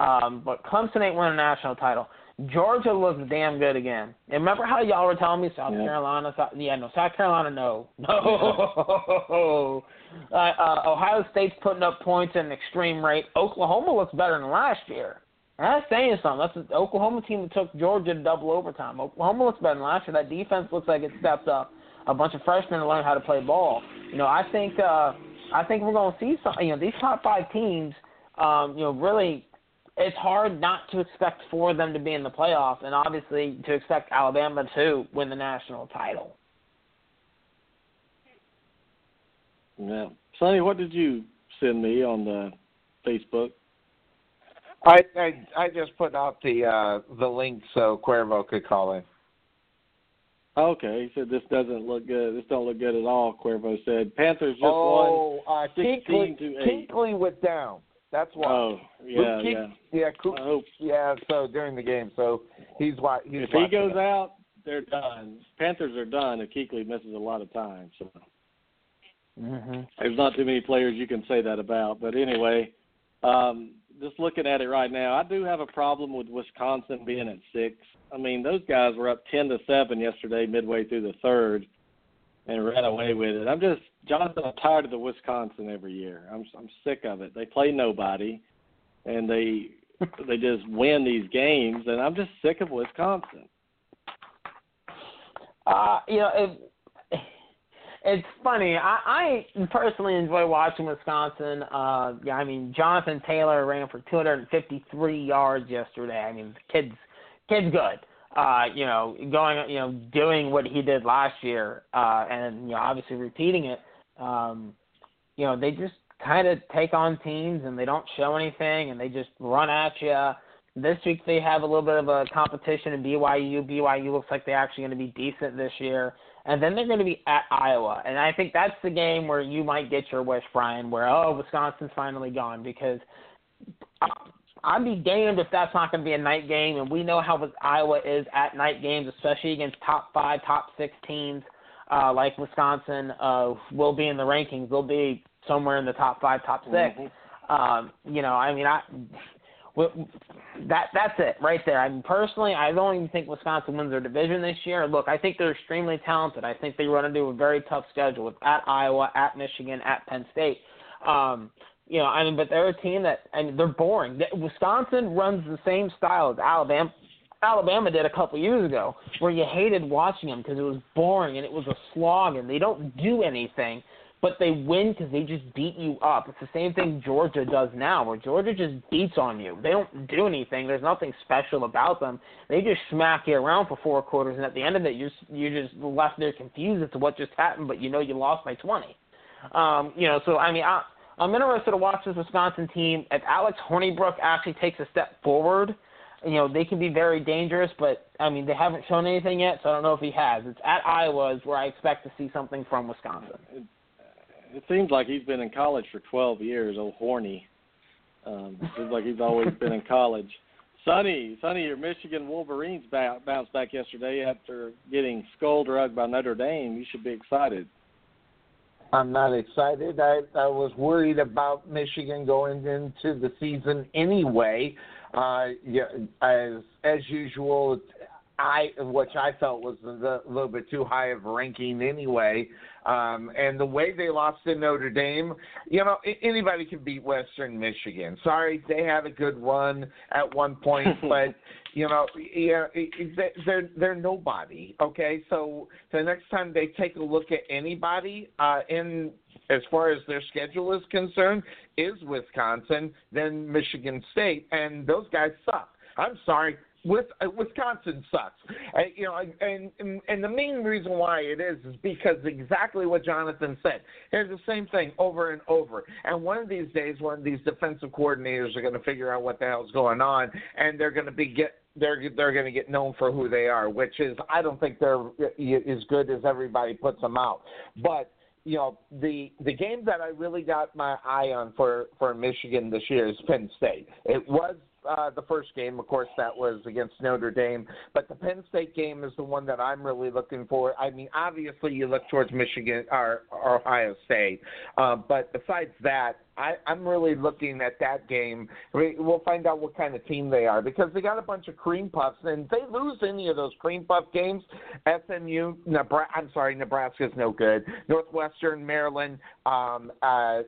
Um, but Clemson ain't winning a national title. Georgia looks damn good again. And remember how y'all were telling me South yeah. Carolina? South, yeah, no, South Carolina, no, no. uh, uh, Ohio State's putting up points at an extreme rate. Oklahoma looks better than last year. That's saying something. That's the Oklahoma team that took Georgia to double overtime. Oklahoma looks better than last year. That defense looks like it stepped up. A bunch of freshmen to learn how to play ball. You know, I think uh, I think we're going to see some. You know, these top five teams. Um, you know, really, it's hard not to expect for them to be in the playoffs, and obviously to expect Alabama to win the national title. Yeah, Sonny, what did you send me on the Facebook? I I I just put out the uh the link so Cuervo could call in. Okay, he said this doesn't look good. This don't look good at all. Cuervo said Panthers just oh, won uh, sixteen to eight. Kuechly went down. That's why. Oh, yeah, yeah, yeah. Yeah. So during the game, so he's why he's. If he goes out, they're done. Panthers are done if Kuechly misses a lot of time. So mm-hmm. there's not too many players you can say that about. But anyway, um, just looking at it right now, I do have a problem with Wisconsin being at six. I mean, those guys were up ten to seven yesterday, midway through the third, and ran away with it. I'm just Jonathan. I'm tired of the Wisconsin every year. I'm I'm sick of it. They play nobody, and they they just win these games, and I'm just sick of Wisconsin. Uh, you know, it, it's funny. I, I personally enjoy watching Wisconsin. Uh, yeah, I mean Jonathan Taylor ran for 253 yards yesterday. I mean, the kid's kid's good. Uh, you know, going, you know, doing what he did last year, uh, and you know, obviously repeating it. Um, you know, they just kind of take on teams and they don't show anything and they just run at you. This week they have a little bit of a competition in BYU. BYU looks like they're actually going to be decent this year and then they're going to be at Iowa. And I think that's the game where you might get your wish, Brian, where oh, Wisconsin's finally gone because I'd be damned if that's not going to be a night game. And we know how Iowa is at night games, especially against top five, top six teams uh, like Wisconsin. Uh, will be in the rankings. They'll be somewhere in the top five, top 6 mm-hmm. Um, you know, I mean, I that that's it right there. I mean, personally, I don't even think Wisconsin wins their division this year. Look, I think they're extremely talented. I think they run into a very tough schedule with at Iowa, at Michigan, at Penn State. Um, you know, I mean, but they're a team that mean, they're boring. Wisconsin runs the same style as Alabama. Alabama did a couple years ago, where you hated watching them because it was boring and it was a slog, and they don't do anything but they win because they just beat you up. It's the same thing Georgia does now, where Georgia just beats on you. They don't do anything. There's nothing special about them. They just smack you around for four quarters, and at the end of it, you you just left there confused as to what just happened, but you know you lost by 20. Um, you know, so I mean, I, I'm interested to watch this Wisconsin team. If Alex Hornibrook actually takes a step forward, you know, they can be very dangerous, but I mean, they haven't shown anything yet, so I don't know if he has. It's at Iowa is where I expect to see something from Wisconsin it seems like he's been in college for 12 years. Old horny. Um, seems like he's always been in college. Sonny, Sonny, your Michigan Wolverines bounced back yesterday after getting skull drugged by Notre Dame. You should be excited. I'm not excited. I, I was worried about Michigan going into the season anyway. Uh, yeah, as as usual, I which I felt was a little bit too high of ranking anyway. Um, and the way they lost to Notre Dame, you know, anybody can beat Western Michigan. Sorry, they had a good run at one point, but you know, yeah, they're they're nobody. Okay, so the next time they take a look at anybody uh, in as far as their schedule is concerned, is Wisconsin, then Michigan State, and those guys suck. I'm sorry, with uh, Wisconsin sucks. Uh, you know, and, and and the main reason why it is is because exactly what Jonathan said. It's the same thing over and over. And one of these days, one of these defensive coordinators are going to figure out what the hell's going on, and they're going to be get they're they're going to get known for who they are, which is I don't think they're as good as everybody puts them out, but you know the the game that I really got my eye on for for Michigan this year is Penn State. It was uh, the first game. Of course, that was against Notre Dame. But the Penn State game is the one that I'm really looking for. I mean, obviously, you look towards Michigan or, or Ohio State. Uh, but besides that, I, I'm really looking at that game. We'll find out what kind of team they are because they got a bunch of cream puffs, and if they lose any of those cream puff games, SMU, Nebraska, I'm sorry, Nebraska's no good. Northwestern, Maryland, um, uh,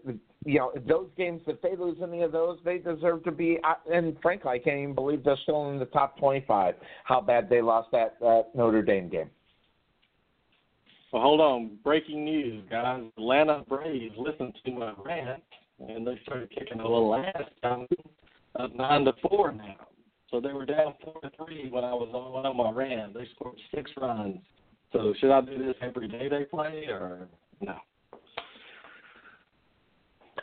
you know, those games, if they lose any of those, they deserve to be. Uh, and frankly, I can't even believe they're still in the top 25. How bad they lost that uh, Notre Dame game. Well, hold on. Breaking news, guys. Atlanta Braves listened to my rant, and they started kicking a little ass down up nine to four now. So they were down four to three when I was on, on my rant. They scored six runs. So should I do this every day they play, or no?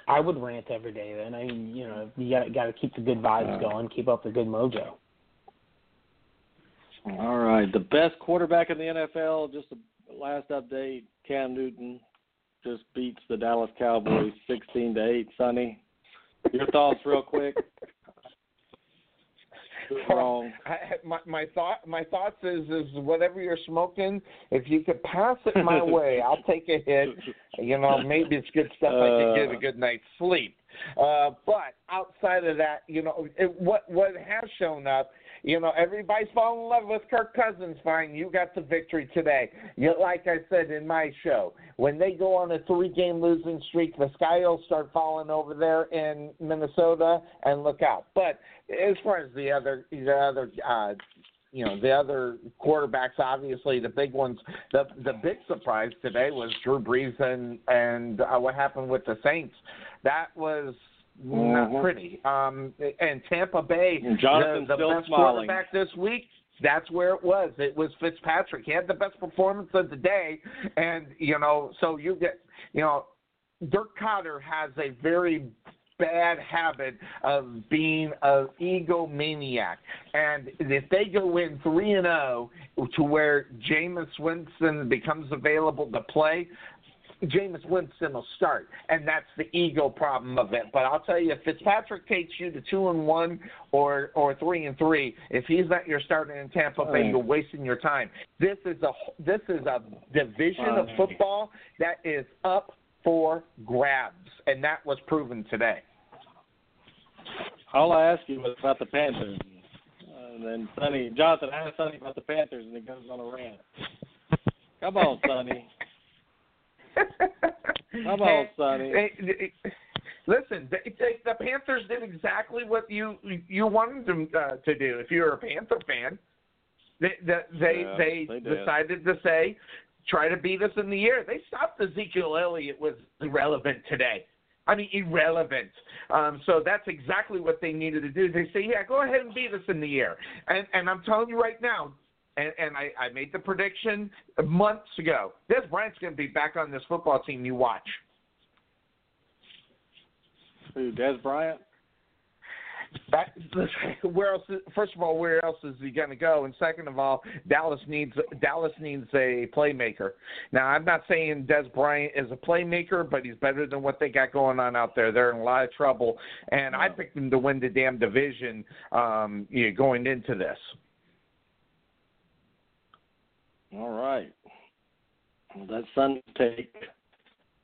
I would rant every day. Then I mean, you know, you got got to keep the good vibes going, keep up the good mojo. All right, the best quarterback in the NFL. Just the last update: Cam Newton just beats the Dallas Cowboys sixteen to eight. Sonny, your thoughts, real quick. wrong. I, my my thought my thoughts is is whatever you're smoking, if you could pass it my way, I'll take a hit. You know, maybe it's good stuff. I can get a uh. good night's sleep. Uh, but outside of that, you know, it, what what has shown up you know, everybody's falling in love with Kirk Cousins. Fine, you got the victory today. You, like I said in my show, when they go on a three-game losing streak, the sky will start falling over there in Minnesota, and look out. But as far as the other, the other. Uh, you know the other quarterbacks. Obviously, the big ones. The the big surprise today was Drew Brees and and uh, what happened with the Saints. That was not mm-hmm. pretty. Um, and Tampa Bay, Jonathan the, the best smiling. quarterback this week. That's where it was. It was Fitzpatrick. He had the best performance of the day, and you know, so you get, you know, Dirk Koetter has a very bad habit of being an egomaniac. And if they go in 3 and 0 to where Jameis Winston becomes available to play, Jameis Winston will start, and that's the ego problem of it. But I'll tell you, if Fitzpatrick takes you to two and one or or three and three, if he's not your starter in Tampa Bay, you're wasting your time. This is a this is a division of football that is up for grabs, and that was proven today. All I ask you was about the Panthers, and then Sonny Jonathan asked Sonny about the Panthers, and he goes on a rant. Come on, Sonny. How on, Sonny? Listen, they, they, the Panthers did exactly what you you wanted them uh, to do. If you're a Panther fan, they they yeah, they, they decided to say try to beat us in the air. They stopped Ezekiel Elliott was irrelevant today. I mean, irrelevant. Um, so that's exactly what they needed to do. They say, yeah, go ahead and beat us in the air. And, and I'm telling you right now, and, and I, I made the prediction months ago. Dez Bryant's going to be back on this football team. You watch. Who, Dez Bryant? That, where else? First of all, where else is he going to go? And second of all, Dallas needs Dallas needs a playmaker. Now, I'm not saying Dez Bryant is a playmaker, but he's better than what they got going on out there. They're in a lot of trouble, and I picked them to win the damn division um, you know, going into this. All right. Well, that's Sunday take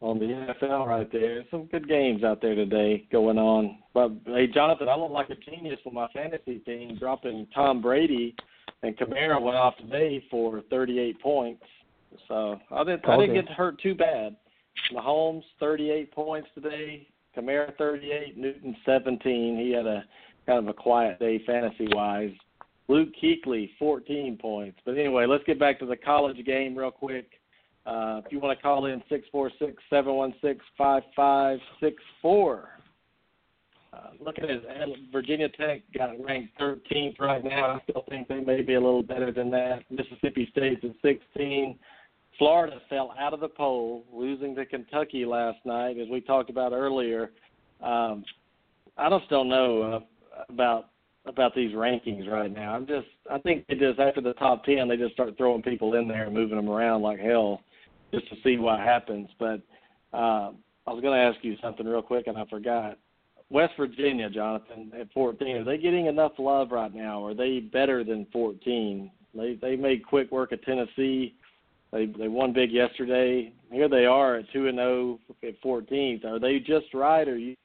on the NFL right there. Some good games out there today going on. But hey, Jonathan, I look like a genius with my fantasy team, dropping Tom Brady and Kamara went off today for 38 points. So I didn't I didn't get hurt too bad. Mahomes 38 points today. Kamara 38, Newton 17. He had a kind of a quiet day fantasy wise. Luke Kuechly 14 points. But anyway, let's get back to the college game real quick. Uh, if you want to call in, six four six seven one six five five six four. Uh, looking at. Virginia Tech, got ranked 13th right now. I still think they may be a little better than that. Mississippi State's at 16. Florida fell out of the poll, losing to Kentucky last night, as we talked about earlier. Um, I just don't know uh, about about these rankings right now. I'm just I think they just after the top ten they just start throwing people in there and moving them around like hell just to see what happens. But uh, I was going to ask you something real quick, and I forgot. West Virginia, Jonathan, at 14, are they getting enough love right now? Are they better than 14? They they made quick work of Tennessee. They they won big yesterday. Here they are at two and zero oh at 14th. Are they just right, or you?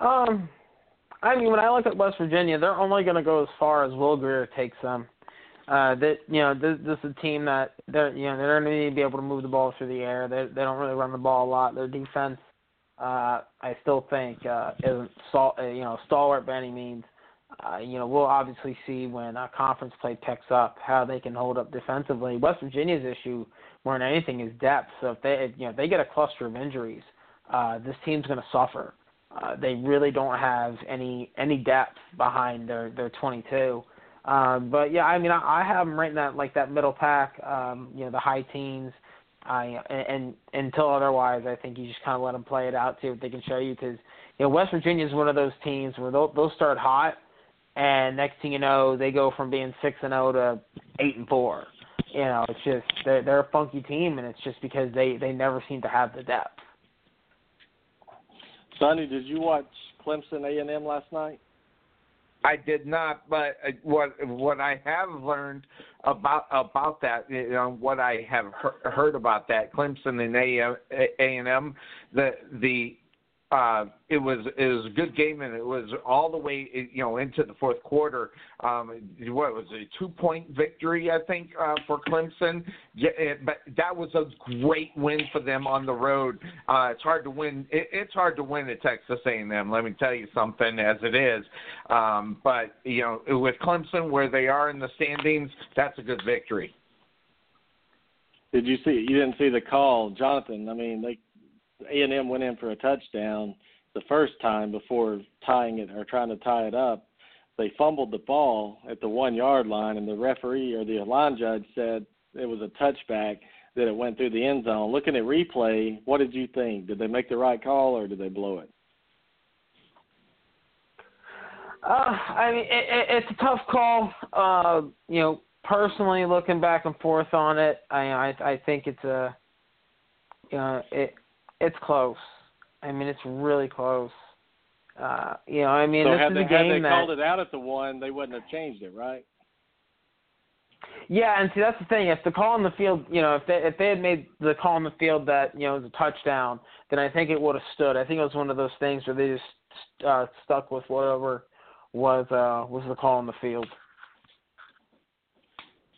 Um, I mean, when I look at West Virginia, they're only going to go as far as Will Grier takes them. Uh, that you know, this, this is a team that they're you know they're going to need to be able to move the ball through the air. They they don't really run the ball a lot. Their defense, uh, I still think, uh, isn't stal- uh, you know stalwart by any means. Uh, you know, we'll obviously see when uh, conference play picks up how they can hold up defensively. West Virginia's issue more than anything is depth. So if they if, you know if they get a cluster of injuries, uh, this team's going to suffer. Uh, they really don't have any any depth behind their their 22. Um, but yeah, I mean, I, I have them right in that like that middle pack, um, you know, the high teens. I and, and until otherwise, I think you just kind of let them play it out, see what they can show you. Because you know, West Virginia is one of those teams where they'll they'll start hot, and next thing you know, they go from being six and zero to eight and four. You know, it's just they're they're a funky team, and it's just because they they never seem to have the depth. Sonny, did you watch Clemson A and M last night? I did not, but uh, what what I have learned about about that, you know, what I have heard about that Clemson and A and M, the the uh, it was it was a good game and it was all the way you know into the fourth quarter. Um, what was it, a two point victory I think uh, for Clemson? Yeah, it, but that was a great win for them on the road. Uh, it's hard to win. It, it's hard to win at Texas A&M. Let me tell you something, as it is. Um, but you know, with Clemson where they are in the standings, that's a good victory. Did you see? You didn't see the call, Jonathan. I mean, they a and M went in for a touchdown the first time before tying it or trying to tie it up. They fumbled the ball at the one yard line, and the referee or the line judge said it was a touchback that it went through the end zone. Looking at replay, what did you think? Did they make the right call or did they blow it? Uh, I mean, it, it, it's a tough call. Uh, you know, personally, looking back and forth on it, I I, I think it's a, you know, it it's close. I mean, it's really close. Uh, you know, I mean, so this had is they, a game had they that called it out at the one, they wouldn't have changed it, right? Yeah, and see that's the thing. If the call on the field, you know, if they if they had made the call on the field that you know was a touchdown, then I think it would have stood. I think it was one of those things where they just uh, stuck with whatever was uh, was the call on the field.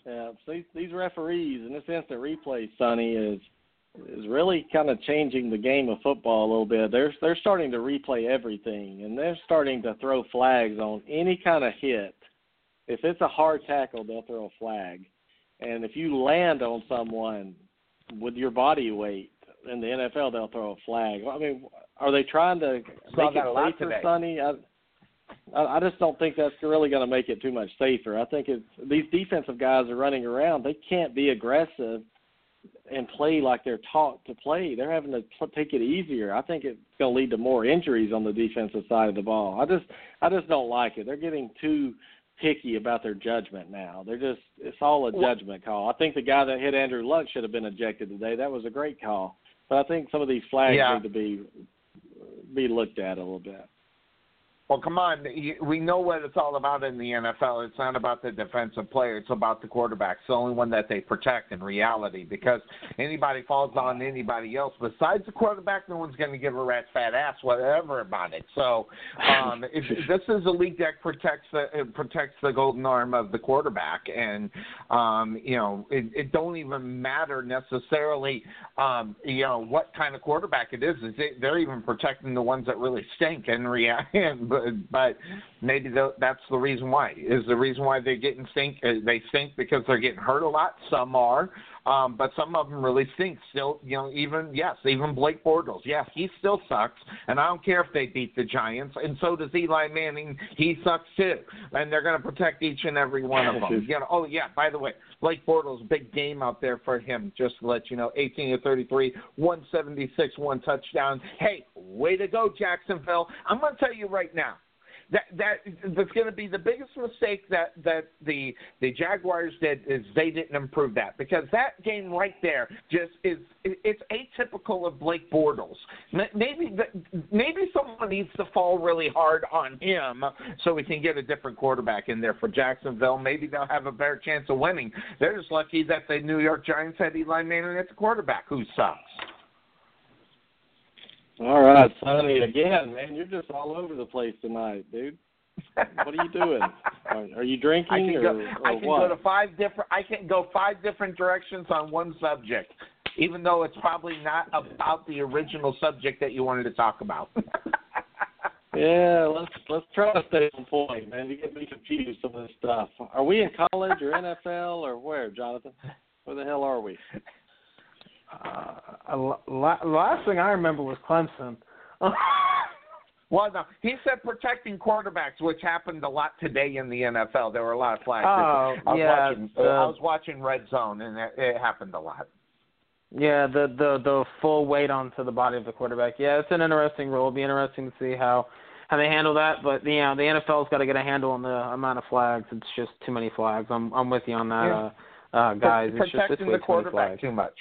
Yeah, so these, these referees in this instant replay, Sonny, is is really kind of changing the game of football a little bit. They're they're starting to replay everything, and they're starting to throw flags on any kind of hit. If it's a hard tackle, they'll throw a flag. and if you land on someone with your body weight in the NFL, they'll throw a flag. I mean, are they trying to Saw make it safer, today. Sonny? I, I I just don't think that's really going to make it too much safer. I think it's these defensive guys are running around. They can't be aggressive and play like they're taught to play. They're having to t- take it easier. I think it's going to lead to more injuries on the defensive side of the ball. I just I just don't like it. They're getting too picky about their judgment now. They're just it's all a judgment call. I think the guy that hit Andrew Luck should have been ejected today. That was a great call. But I think some of these flags Yeah. need to be be looked at a little bit. Well, come on. We know what it's all about in the NFL. It's not about the defensive player. It's about the quarterback. It's the only one that they protect in reality because anybody falls on anybody else besides the quarterback, no one's going to give a rat's fat ass whatever about it. So um, if, this is a league that protects the protects the golden arm of the quarterback, and um, you know it, it don't even matter necessarily um, you know what kind of quarterback it is. Is it, they're even protecting the ones that really stink in reality. But, but maybe that's the reason why. Is the reason why they're getting stink? uh, They stink because they're getting hurt a lot. Some are, um, but some of them really stink. Still, you know, even yes, even Blake Bortles. Yes, he still sucks, and I don't care if they beat the Giants. And so does Eli Manning. He sucks too, and they're going to protect each and every one of them. You know, oh yeah. By the way, Blake Bortles, big game out there for him. Just to let you know, 18 to 33, 176, one touchdown. Hey, way to go, Jacksonville! I'm going to tell you right now that that that's going to be the biggest mistake that that the the Jaguars did is they didn't improve that because that game right there just is it's atypical of Blake Bortles. Maybe maybe someone needs to fall really hard on him so we can get a different quarterback in there for Jacksonville. Maybe they'll have a better chance of winning. They're just lucky that the New York Giants had Eli Manning at the quarterback, who sucks. All right, Sonny. Again, man, you're just all over the place tonight, dude. What are you doing? Are, are you drinking I can or, go. or I can what? go to five different. I can go five different directions on one subject, even though it's probably not about the original subject that you wanted to talk about. Yeah, let's let's try to stay on point, man. You get me confused some of this stuff. Are we in college or NFL or where, Jonathan? Where the hell are we? Uh, a la- la- last thing I remember was Clemson. well, no, he said protecting quarterbacks, which happened a lot today in the NFL. There were a lot of flags. Oh, I was yeah, watching. the- I was watching Red Zone, and it, it happened a lot. Yeah, the the the full weight onto the body of the quarterback. Yeah, it's an interesting rule. It'll be interesting to see how how they handle that. But you know, the NFL's got to get a handle on the amount of flags. It's just too many flags. I'm I'm with you on that, Yeah. uh, uh, guys. Pro- It's just it's protecting the quarterback too much.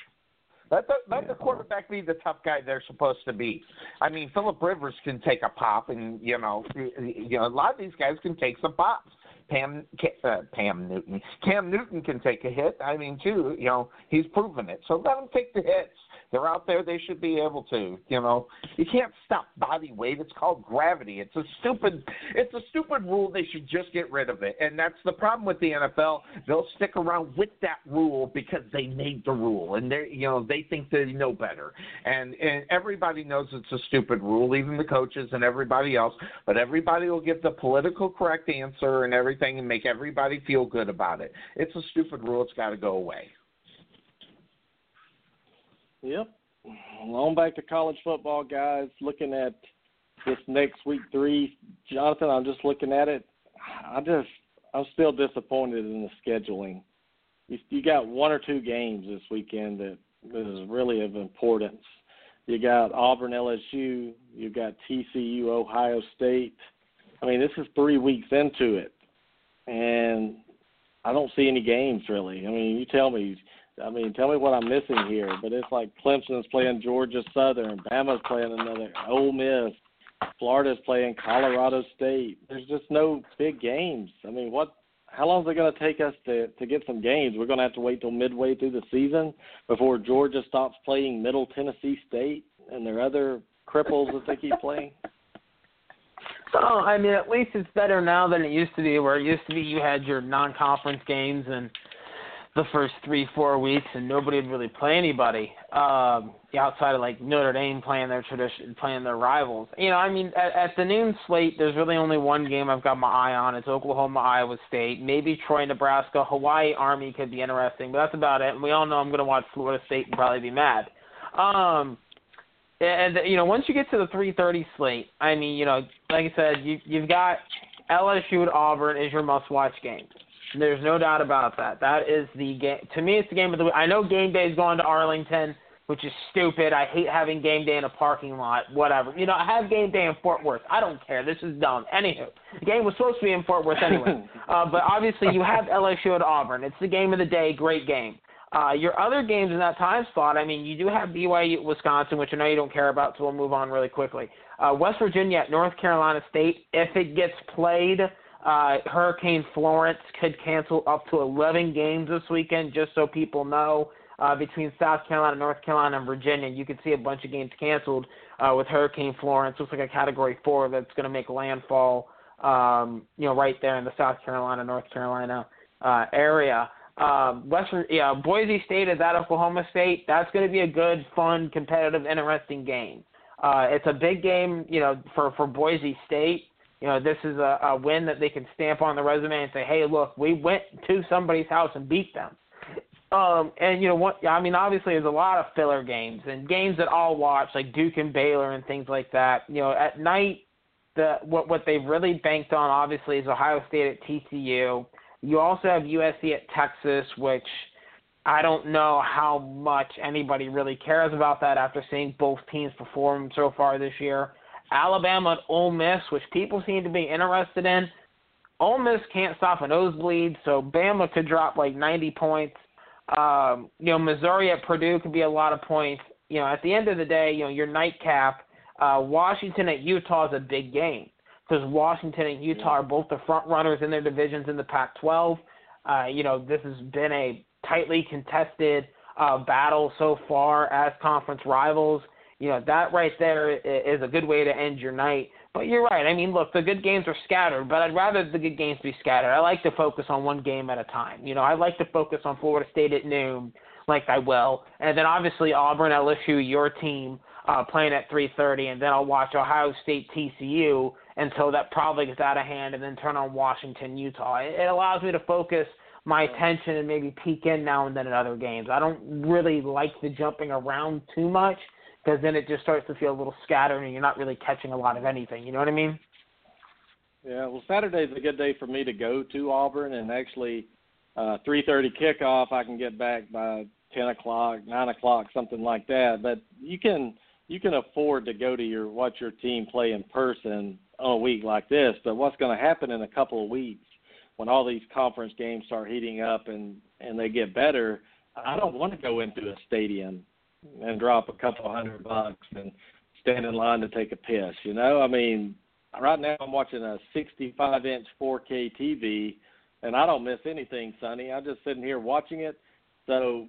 Let the let the quarterback be the tough guy they're supposed to be. I mean, Philip Rivers can take a pop, and you know, you know, a lot of these guys can take some pops. Pam uh, Pam Newton, Cam Newton can take a hit. I mean, too, you know, he's proven it. So let him take the hits. They're out there. They should be able to. You know, you can't stop body weight. It's called gravity. It's a stupid. It's a stupid rule. They should just get rid of it. And that's the problem with the NFL. They'll stick around with that rule because they made the rule, and they, you know, they think they know better. And and everybody knows it's a stupid rule, even the coaches and everybody else. But everybody will give the political correct answer and everything, and make everybody feel good about it. It's a stupid rule. It's got to go away. Yep. On back to college football, guys. Looking at this next week three, Jonathan. I'm just looking at it. I just I'm still disappointed in the scheduling. You, you got one or two games this weekend that is really of importance. You got Auburn, LSU. You got TCU, Ohio State. I mean, this is three weeks into it, and I don't see any games really. I mean, you tell me. I mean, tell me what I'm missing here. But it's like Clemson's playing Georgia Southern, Bama's playing another, Ole Miss, Florida's playing Colorado State. There's just no big games. I mean, what? How long is it going to take us to to get some games? We're going to have to wait till midway through the season before Georgia stops playing Middle Tennessee State and their other cripples that they keep playing. So oh, I mean, at least it's better now than it used to be, where it used to be you had your non-conference games and the first three four weeks, and nobody would really play anybody um, outside of like Notre Dame playing their tradition, playing their rivals. You know, I mean, at, at the noon slate, there's really only one game I've got my eye on. It's Oklahoma Iowa State, maybe Troy Nebraska, Hawaii Army could be interesting, but that's about it. And we all know I'm going to watch Florida State and probably be mad. Um, and you know, once you get to the 3:30 slate, I mean, you know, like I said, you you've got LSU at Auburn is your must-watch game. There's no doubt about that. That is the game. To me, it's the game of the week. I know game day is going to Arlington, which is stupid. I hate having game day in a parking lot. Whatever. You know, I have game day in Fort Worth. I don't care. This is dumb. Anywho, the game was supposed to be in Fort Worth anyway. uh, but obviously, you have LSU at Auburn. It's the game of the day. Great game. Uh, your other games in that time slot, I mean, you do have BYU Wisconsin, which I know you don't care about, so we'll move on really quickly. Uh, West Virginia at North Carolina State, if it gets played, uh, Hurricane Florence could cancel up to 11 games this weekend, just so people know. Uh, between South Carolina, North Carolina, and Virginia, you could see a bunch of games canceled uh, with Hurricane Florence. Looks like a Category Four that's going to make landfall, um, you know, right there in the South Carolina, North Carolina uh, area. Um, Western, yeah, Boise State is at Oklahoma State. That's going to be a good, fun, competitive, interesting game. Uh, it's a big game, you know, for for Boise State. You know, this is a, a win that they can stamp on the resume and say, "Hey, look, we went to somebody's house and beat them." Um, and you know what? I mean, obviously, there's a lot of filler games and games that I'll watch, like Duke and Baylor and things like that. You know, at night, the what what they've really banked on, obviously, is Ohio State at TCU. You also have USC at Texas, which I don't know how much anybody really cares about that after seeing both teams perform so far this year. Alabama at Ole Miss, which people seem to be interested in. Ole Miss can't stop a nosebleed, so Bama could drop like 90 points. Um, you know, Missouri at Purdue could be a lot of points. You know, at the end of the day, you know, your nightcap, uh, Washington at Utah is a big game because Washington and Utah are both the front runners in their divisions in the Pac-12. Uh, you know, this has been a tightly contested uh, battle so far as conference rivals. You know, that right there is a good way to end your night. But you're right. I mean, look, the good games are scattered, but I'd rather the good games be scattered. I like to focus on one game at a time. You know, I like to focus on Florida State at noon, like I will, and then obviously Auburn, LSU, your team uh, playing at 3:30, and then I'll watch Ohio State, TCU, until that probably gets out of hand, and then turn on Washington, Utah. It, it allows me to focus my attention and maybe peek in now and then at other games. I don't really like the jumping around too much because then it just starts to feel a little scattered and you're not really catching a lot of anything. You know what I mean? Yeah, well, Saturday's a good day for me to go to Auburn, and actually, uh, 3:30 kickoff. I can get back by 10 o'clock, 9 o'clock, something like that. But you can you can afford to go to your watch your team play in person on a week like this. But what's going to happen in a couple of weeks when all these conference games start heating up and and they get better? I don't want to go into a stadium and drop a couple hundred bucks and stand in line to take a piss. You know, I mean, right now I'm watching a 65 inch 4K TV, and I don't miss anything, Sonny. I'm just sitting here watching it. So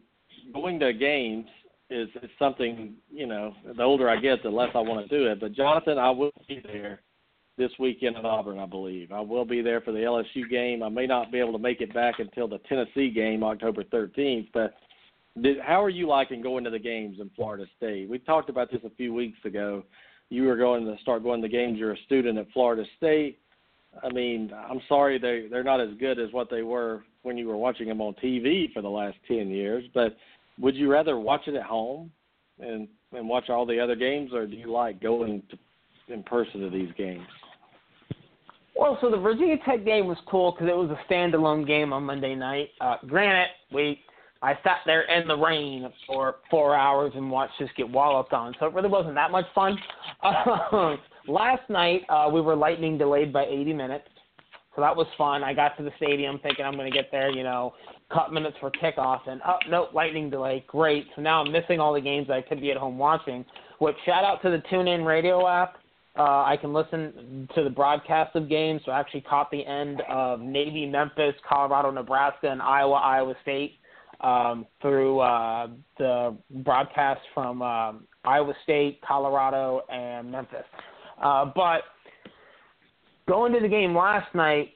going to games is, is something you know. The older I get, the less I want to do it. But Jonathan, I will be there this weekend in Auburn, I believe. I will be there for the LSU game. I may not be able to make it back until the Tennessee game, October 13th, but did, how are you liking going to the games in Florida State? We talked about this a few weeks ago. You were going to start going to the games. You're a student at Florida State. I mean, I'm sorry they they're not as good as what they were when you were watching them on TV for the last ten years. But would you rather watch it at home and and watch all the other games, or do you like going to, in person to these games? Well, so the Virginia Tech game was cool because it was a standalone game on Monday night. Uh, granted, we I sat there in the rain for four hours and watched this get walloped on, so it really wasn't that much fun. Uh, last night uh, we were lightning delayed by 80 minutes, so that was fun. I got to the stadium thinking I'm going to get there, you know, cut minutes for kickoff, and oh no, lightning delay, great. So now I'm missing all the games I could be at home watching. Which shout out to the TuneIn Radio app. Uh, I can listen to the broadcast of games. So I actually caught the end of Navy, Memphis, Colorado, Nebraska, and Iowa, Iowa State um, through uh, the broadcast from um, Iowa State, Colorado, and Memphis. Uh, but going to the game last night,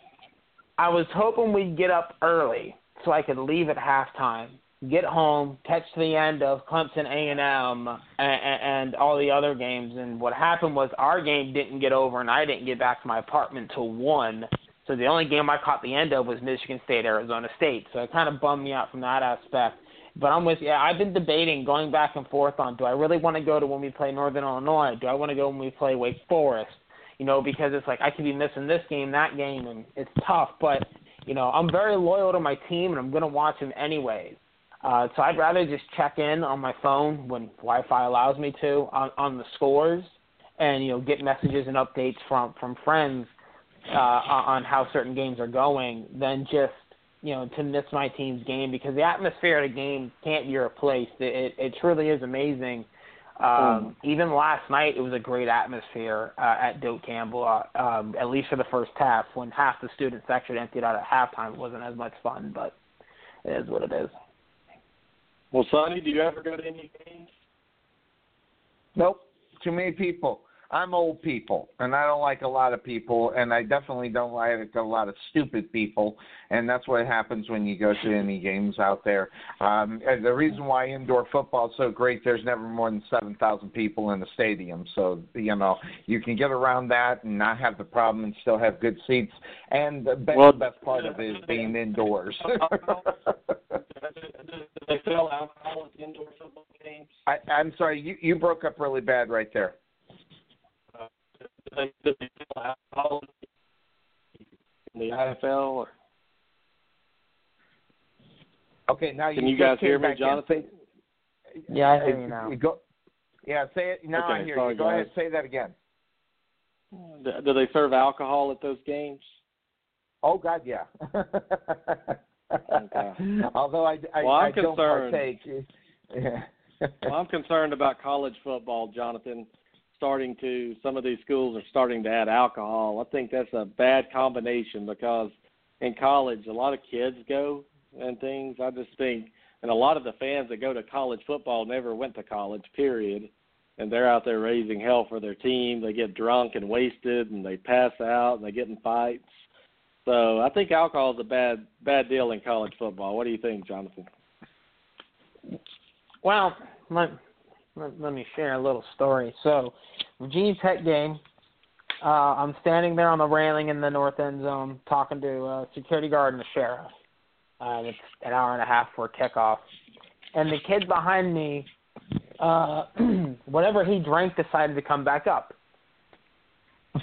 I was hoping we'd get up early so I could leave at halftime, get home, catch the end of Clemson A&M and, and all the other games. And what happened was our game didn't get over, and I didn't get back to my apartment till one. So the only game I caught the end of was Michigan State, Arizona State. So it kind of bummed me out from that aspect. But I'm with you. I've been debating, going back and forth on, do I really want to go to when we play Northern Illinois? Do I want to go when we play Wake Forest? You know, because it's like I could be missing this game, that game, and it's tough. But you know, I'm very loyal to my team, and I'm going to watch them anyways. Uh, so I'd rather just check in on my phone when Wi-Fi allows me to on, on the scores, and you know, get messages and updates from from friends uh, on how certain games are going, than just you know to miss my team's game because the atmosphere at a game can't be replaced. It it, it truly is amazing. Um, mm. Even last night, it was a great atmosphere uh, at Doak Campbell. Uh, um, at least for the first half, when half the student section emptied out at halftime, it wasn't as much fun, but it is what it is. Well, Sonny, do you ever go to any games? Nope. Too many people. I'm old people, and I don't like a lot of people, and I definitely don't like a lot of stupid people, and that's what happens when you go to any games out there. Um, and the reason why indoor football is so great, there's never more than seven thousand people in the stadium, so you know you can get around that and not have the problem and still have good seats. And the best, well, the best part of it is being indoors. they sell alcohol at indoor football games? I, I'm sorry, you you broke up really bad right there in the NFL? Or? Okay, now can you, you guys hear me, Jonathan? Yeah, I hear you now. You go, yeah, say it now. Okay, I hear sorry, you. Go guys. ahead, say that again. Do they serve alcohol at those games? Oh God, yeah. okay. Although I, I, well, I'm I don't partake. Yeah. well, I'm concerned about college football, Jonathan starting to some of these schools are starting to add alcohol. I think that's a bad combination because in college a lot of kids go and things. I just think and a lot of the fans that go to college football never went to college, period. And they're out there raising hell for their team. They get drunk and wasted and they pass out and they get in fights. So I think alcohol is a bad bad deal in college football. What do you think, Jonathan? Well, my let, let me share a little story. So, Virginia Tech game. Uh, I'm standing there on the railing in the north end zone talking to uh, security guard and the sheriff. Uh, it's an hour and a half for kickoff, and the kid behind me, uh, whatever he drank, decided to come back up.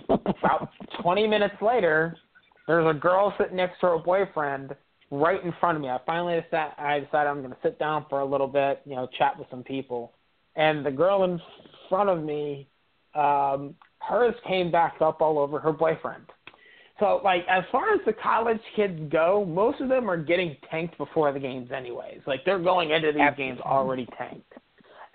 About 20 minutes later, there's a girl sitting next to her boyfriend right in front of me. I finally decided I decided I'm going to sit down for a little bit, you know, chat with some people and the girl in front of me, um, hers came back up all over her boyfriend. So, like, as far as the college kids go, most of them are getting tanked before the games, anyways. Like, they're going into these games already tanked,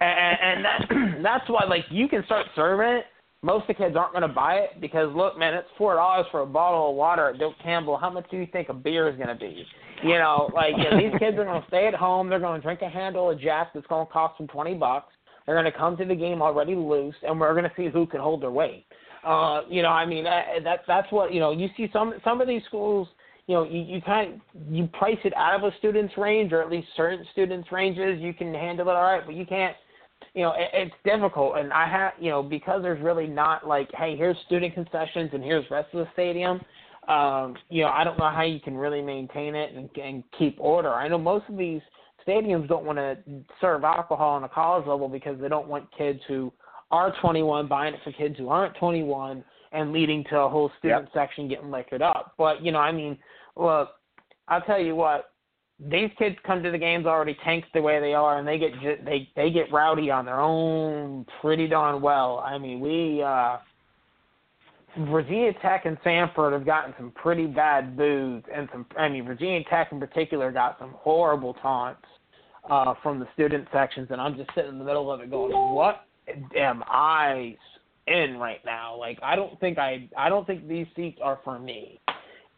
and, and that that's why, like, you can start serving it. Most of the kids aren't going to buy it because, look, man, it's four dollars for a bottle of water at Doak Campbell. How much do you think a beer is going to be? You know, like you know, these kids are going to stay at home. They're going to drink a handle of Jack that's going to cost them twenty bucks they're going to come to the game already loose, and we're going to see who can hold their weight. Uh, you know, I mean, that, that that's what you know. You see some some of these schools. You know, you, you kind of you price it out of a student's range, or at least certain students' ranges. You can handle it all right, but you can't you know, it, it's difficult. And I have, you know, because there's really not like, hey, here's student concessions and here's rest of the stadium. Um, you know, I don't know how you can really maintain it and, and keep order. I know most of these stadiums don't want to serve alcohol on a college level because they don't want kids who are 21 buying it for kids who aren't 21 and leading to a whole student yep. section getting liquored up. But you know, I mean, look, I'll tell you what. These kids come to the games already tanked the way they are, and they get they they get rowdy on their own pretty darn well. I mean, we uh, Virginia Tech and Samford have gotten some pretty bad boos, and some. I mean, Virginia Tech in particular got some horrible taunts uh, from the student sections, and I'm just sitting in the middle of it going, "What am I in right now? Like, I don't think I, I don't think these seats are for me."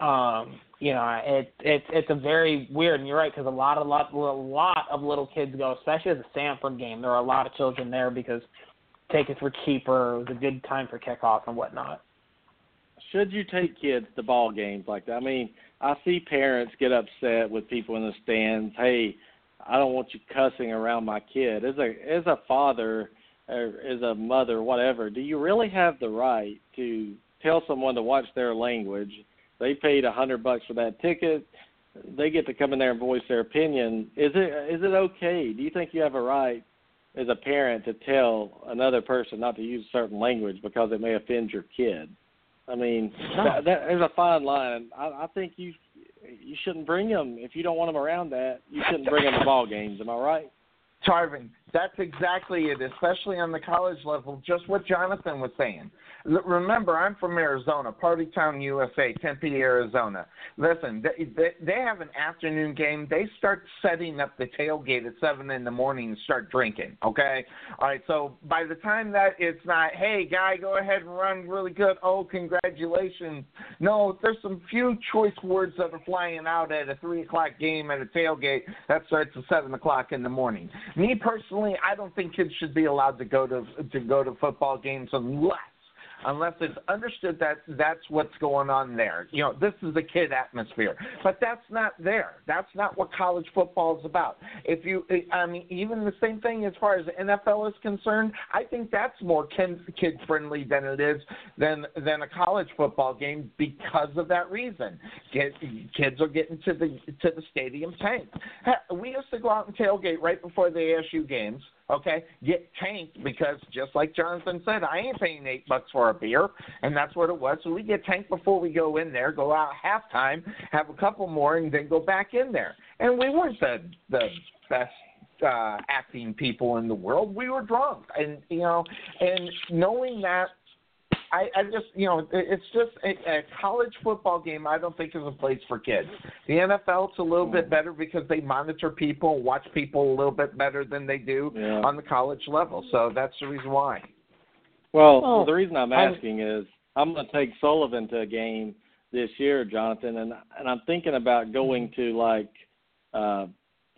Um, you know, it, it it's a very weird, and you're right because a lot of lot a lot of little kids go, especially as a Samford game. There are a lot of children there because tickets were cheaper. It was a good time for kickoff and whatnot. Should you take kids to ball games like that? I mean, I see parents get upset with people in the stands. Hey, I don't want you cussing around my kid. As a as a father or as a mother, whatever, do you really have the right to tell someone to watch their language? They paid a hundred bucks for that ticket. They get to come in there and voice their opinion. Is it is it okay? Do you think you have a right as a parent to tell another person not to use certain language because it may offend your kid? I mean, that, that, there's a fine line. I, I think you you shouldn't bring them if you don't want them around that. You shouldn't bring them to ball games. Am I right? Tarvin, that's exactly it, especially on the college level. Just what Jonathan was saying. Remember, I'm from Arizona, Party Town, USA, Tempe, Arizona. Listen, they, they, have an afternoon game. They start setting up the tailgate at seven in the morning and start drinking. Okay, all right. So by the time that it's not, hey guy, go ahead and run really good. Oh, congratulations. No, there's some few choice words that are flying out at a three o'clock game at a tailgate that starts at seven o'clock in the morning. Me personally, I don't think kids should be allowed to go to to go to football games unless unless it's understood that that's what's going on there. You know, this is a kid atmosphere, but that's not there. That's not what college football is about. If you, I mean, even the same thing as far as the NFL is concerned, I think that's more kid kid friendly than it is than than a college football game because of that reason. Kids, are getting to the to the stadium tanked. We used to go out and tailgate right before the ASU games okay, get tanked because just like Jonathan said, I ain't paying eight bucks for a beer, and that's what it was. So we get tanked before we go in there, go out halftime, have a couple more, and then go back in there. And we weren't the the best uh acting people in the world. We were drunk, and you know, and knowing that I, I just, you know, it's just a, a college football game. I don't think is a place for kids. The NFL, it's a little bit better because they monitor people, watch people a little bit better than they do Yeah. on the college level. So that's the reason why. Well, Well, the reason I'm I'm- asking is I'm going to take Sullivan to a game this year, Jonathan, and and I'm thinking about going to like uh,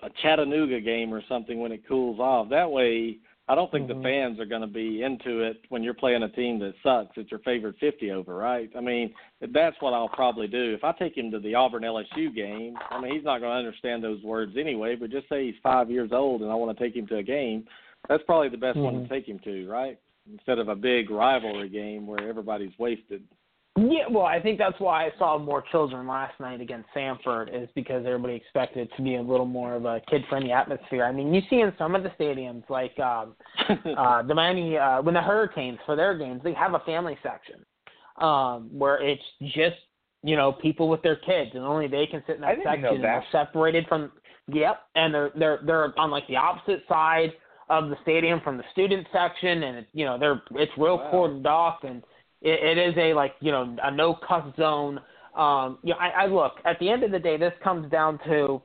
a Chattanooga game or something when it cools off. That way, I don't think Mhm. the fans are going to be into it when you're playing a team that sucks. It's your favorite 50 over, right? I mean, that's what I'll probably do. If I take him to the Auburn LSU game, I mean, he's not going to understand those words anyway. But just say he's five years old and I want to take him to a game, that's probably the best one Mhm. to take him to, right? Instead of a big rivalry game where everybody's wasted. Yeah, well, I think that's why I saw more children last night against Samford is because everybody expected it to be a little more of a kid-friendly atmosphere. I mean, you see in some of the stadiums, like um, uh, the Miami, uh, when the Hurricanes for their games, they have a family section um, where it's just you know people with their kids, and only they can sit in that know section. and that. They're separated from. Yep, and they're they're they're on like the opposite side of the stadium from the student section, and it, you know they're it's real Wow. cordoned off and it, it is a like you know a no cuss zone. Um, you know, I, I look at the end of the day, this comes down to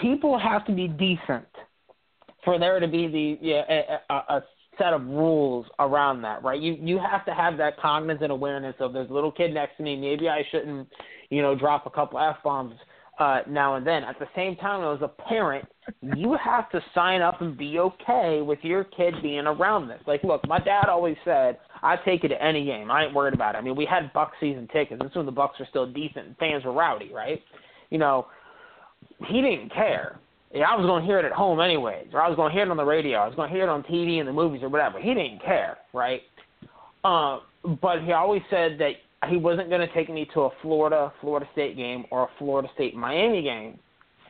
people have to be decent for there to be the yeah, a, a, a set of rules around that, right? You you have to have that cognizant awareness of there's a little kid next to me. Maybe I shouldn't, you know, drop a couple f bombs uh, now and then. At the same time, as a parent, you have to sign up and be okay with your kid being around this. Like, look, my dad always said, "I take it to any game. I ain't worried about it." I mean, we had Buc season tickets. This when the Bucs were still decent and fans were rowdy, right? You know, he didn't care. Yeah, I was going to hear it at home anyways, or I was going to hear it on the radio. I was going to hear it on TV and the movies or whatever. He didn't care, right? Uh, but he always said that he wasn't going to take me to a Florida Florida State game or a Florida State Miami game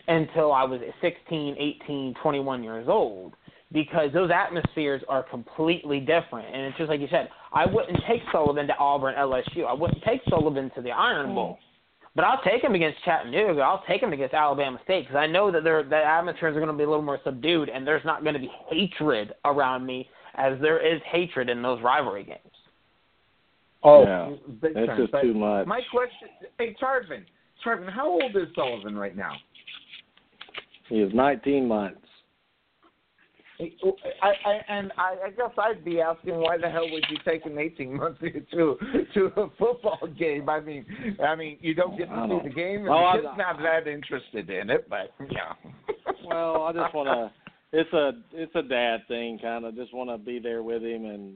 until I was 16, 18, 21 years old because those atmospheres are completely different. And it's just like you said, I wouldn't take Sullivan to Auburn, LSU. I wouldn't take Sullivan to the Iron Bowl. Mm. But I'll take him against Chattanooga. I'll take him against Alabama State because I know that their the atmospheres are going to be a little more subdued, and there's not going to be hatred around me as there is hatred in those rivalry games. Oh, Yeah. big That's time. just But too much. My question, hey Tarvin, Tarvin, how old is Sullivan right now? He is 19 months. I, I, and I, I guess I'd be asking why the hell would you take an 18 month to to a football game? I mean, I mean, you don't get to see the game, and Oh, the not that interested in it. But yeah. Well, I just want to. It's a it's a dad thing, kind of. Just want to be there with him, and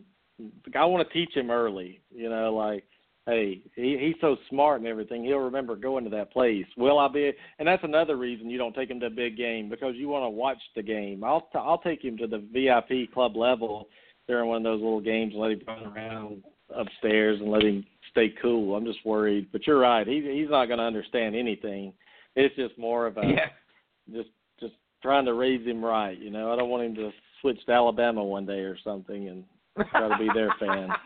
I want to teach him early. You know, like, hey, he he's so smart and everything. He'll remember going to that place. Will I be? And that's another reason you don't take him to a big game because you want to watch the game. I'll t- I'll take him to the VIP club level during one of those little games and let him run around upstairs and let him stay cool. I'm just worried, but you're right. He he's not going to understand anything. It's just more of a Yeah. just just trying to raise him right. You know, I don't want him to switch to Alabama one day or something and try to be their fan.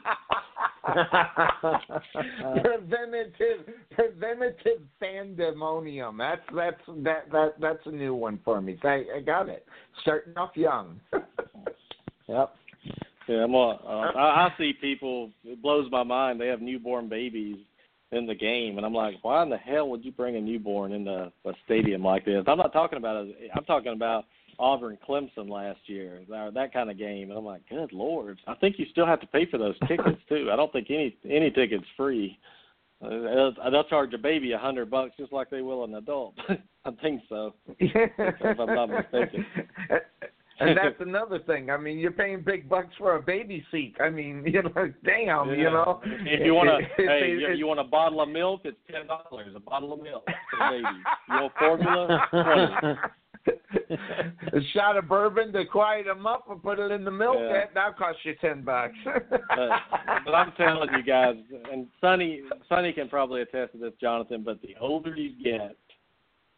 preventative preventative fandemonium. That's that's that that that's a new one for me. I, I got it. Starting off young. Yep. Yeah, I'm a, uh, I, I see people. It blows my mind. They have newborn babies in the game, and I'm like, why in the hell would you bring a newborn into a stadium like this? I'm not talking about. A, I'm talking about Auburn Clemson last year, that kind of game. And I'm like, good lord. I think you still have to pay for those tickets too. I don't think any any tickets free. Uh, they'll charge a baby a hundred bucks just like they will an adult. I think so. if I'm not mistaken. And that's another thing. I mean, you're paying big bucks for a baby seat. I mean, you know, damn, you know. If you want to, hey, you, you want a bottle of milk? It's ten dollars. A bottle of milk for the baby. You want formula? Twenty. A shot of bourbon to quiet them up and put it in the milk. Yeah. That that'll cost you ten bucks. But, but I'm telling you guys, and Sonny, Sonny can probably attest to this, Jonathan. But the older you get,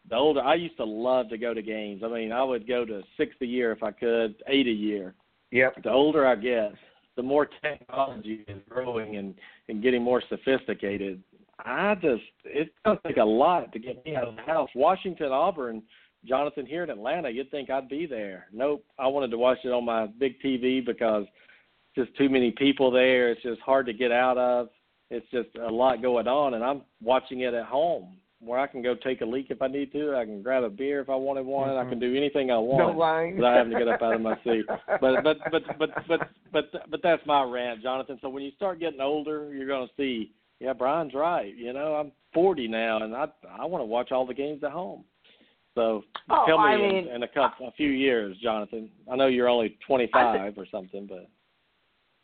the older I used to love to go to games. I mean, I would go to six a year if I could, eight a year. yep. The older I get, the more technology is growing and and getting more sophisticated. I just it's gonna take a lot to get me out of the house. Washington, Auburn, Jonathan here in Atlanta, you'd think I'd be there. Nope. I wanted to watch it on my big TV because just too many people there. It's just hard to get out of. It's just a lot going on and I'm watching it at home where I can go take a leak if I need to. I can grab a beer if I wanted one. I can mm-hmm. do anything I want No lying. without having to get up out of my seat. But but but but but but but that's my rant, Jonathan. So when you start getting older, you're going to see. Yeah, Brian's right. You know, I'm 40 now, and I I want to watch all the games at home. So Oh, tell me I in, mean- in a couple, a few years, Jonathan. I know you're only 25 or something, but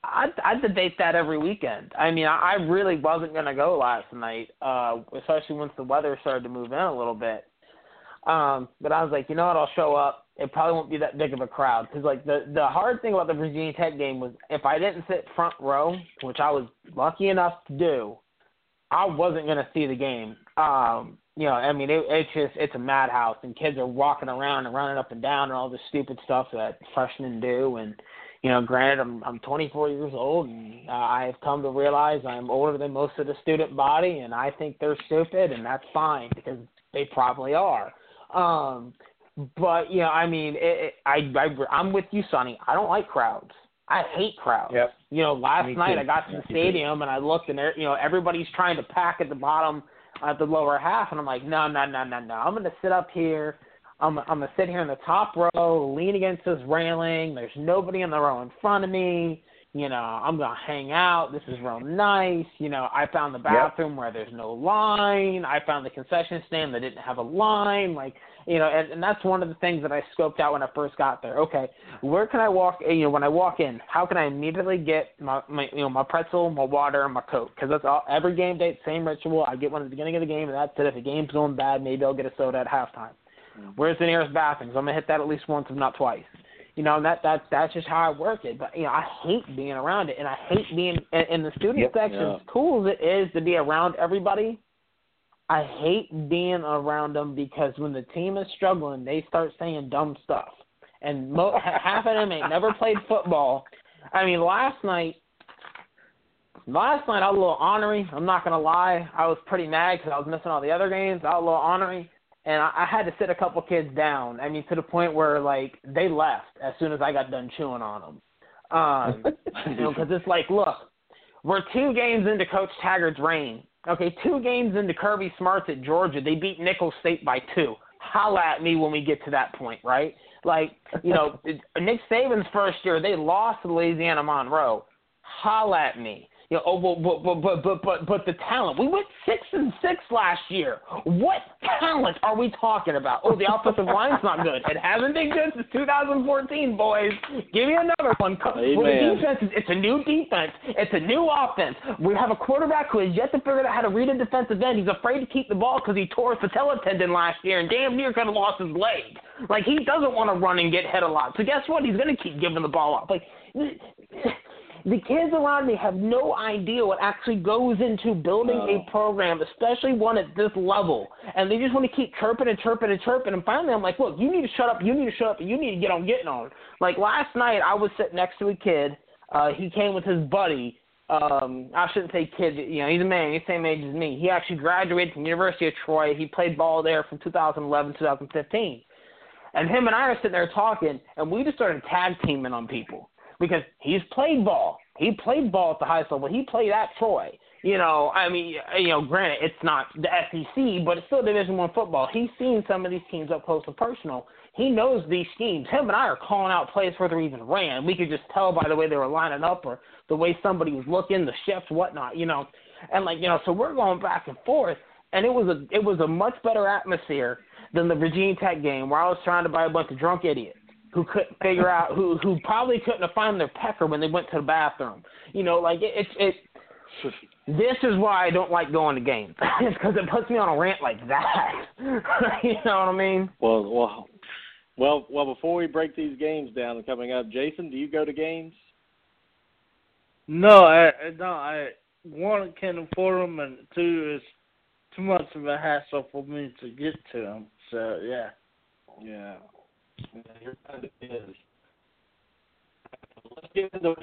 I I debate that every weekend. I mean, I, I really wasn't gonna go last night, uh, especially once the weather started to move in a little bit. Um, but I was like, you know what? I'll show up. It probably won't be that big of a crowd because, like, the the hard thing about the Virginia Tech game was if I didn't sit front row, which I was lucky enough to do, I wasn't gonna see the game. Um, you know, I mean, it, it's just it's a madhouse, and kids are walking around and running up and down and all this stupid stuff that freshmen do, and you know, granted, I'm I'm 24 years old, and uh, I have come to realize I'm older than most of the student body, and I think they're stupid, and that's fine because they probably are. Um, but you know, I mean, it, it, I, I I'm with you, Sonny. I don't like crowds. I hate crowds. Yep. You know, last night. I got to the stadium and I looked and there, you know everybody's trying to pack at the bottom, at the lower half, and I'm like, no, no, no, no, no. I'm gonna sit up here. I'm I'm gonna sit here in the top row, lean against this railing. There's nobody in the row in front of me. You know, I'm gonna hang out. This is real nice. You know, I found the bathroom where there's no line. I found the concession stand that didn't have a line. Like, you know, and, and that's one of the things that I scoped out when I first got there. Okay, where can I walk? Eh, you know, when I walk in, how can I immediately get my, my you know, my pretzel, my water, and my coke? Because that's all. Every game day, same ritual. I get one at the beginning of the game, and that's it. If the game's going bad, maybe I'll get a soda at halftime. Mm-hmm. Where's the nearest bathroom? So I'm gonna hit that at least once, if not twice. You know, and that that that's just how I work it. But you know, I hate being around it, and I hate being in, in the student Yep. section. Yeah. As cool as it is to be around everybody, I hate being around them because when the team is struggling, they start saying dumb stuff, and mo- half of them ain't never played football. I mean, last night. Last night I was a little ornery. I'm not gonna lie. I was pretty mad because I was missing all the other games. I was a little ornery and I, I had to sit a couple kids down. I mean, to the point where like they left as soon as I got done chewing on them. Um, you know, because it's like, look, we're two games into Coach Taggart's reign. Okay, two games into Kirby Smart's at Georgia, they beat Nicholls State by two. Holla at me when we get to that point, right? Like, you know, Nick Saban's first year, they lost to Louisiana Monroe. Holla at me. You know, oh, but, but, but, but, but, but the talent. We went six and six last year. What talent are we talking about? Oh, the offensive line's not good. It hasn't been good since 2014, boys. Give me another one. Amen. Well, the defense is, it's a new defense. It's a new offense. We have a quarterback who has yet to figure out how to read a defensive end. He's afraid to keep the ball because he tore his patella tendon last year and damn near could have lost his leg. Like he doesn't want to run and get hit a lot. So guess what? He's going to keep giving the ball up. Like the kids around me have no idea what actually goes into building No. a program, especially one at this level. And they just want to keep chirping and chirping and chirping. And finally, I'm like, look, you need to shut up. You need to shut up. and You need to get on getting on. Like last night, I was sitting next to a kid. Uh, he came with his buddy. Um, I shouldn't say kid. You know, he's a man. He's the same age as me. He actually graduated from the University of Troy. He played ball there from 2011 2015. And him and I are sitting there talking, and we just started tag teaming on people because he's played ball. He played ball at the highest level. He played at Troy. You know, I mean, you know, granted, it's not the SEC, but it's still Division One football. He's seen some of these teams up close and personal. He knows these schemes. Him and I are calling out plays before they even ran. We could just tell by the way they were lining up or the way somebody was looking, the shifts, whatnot. You know, and like you know, so we're going back and forth, and it was a it was a much better atmosphere than the Virginia Tech game where I was trying to buy a bunch of drunk idiots who couldn't figure out who who probably couldn't have found their pecker when they went to the bathroom. You know, like it it. it this is why I don't like going to games. it's because it puts me on a rant like that. you know what I mean? Well, well, well, well. Before we break these games down and coming up, Jason, do you go to games? No, I I- no, I one can't afford them, and two is too much of a hassle for me to get to them. So yeah. Yeah. Yeah you're kind of is. Let's get into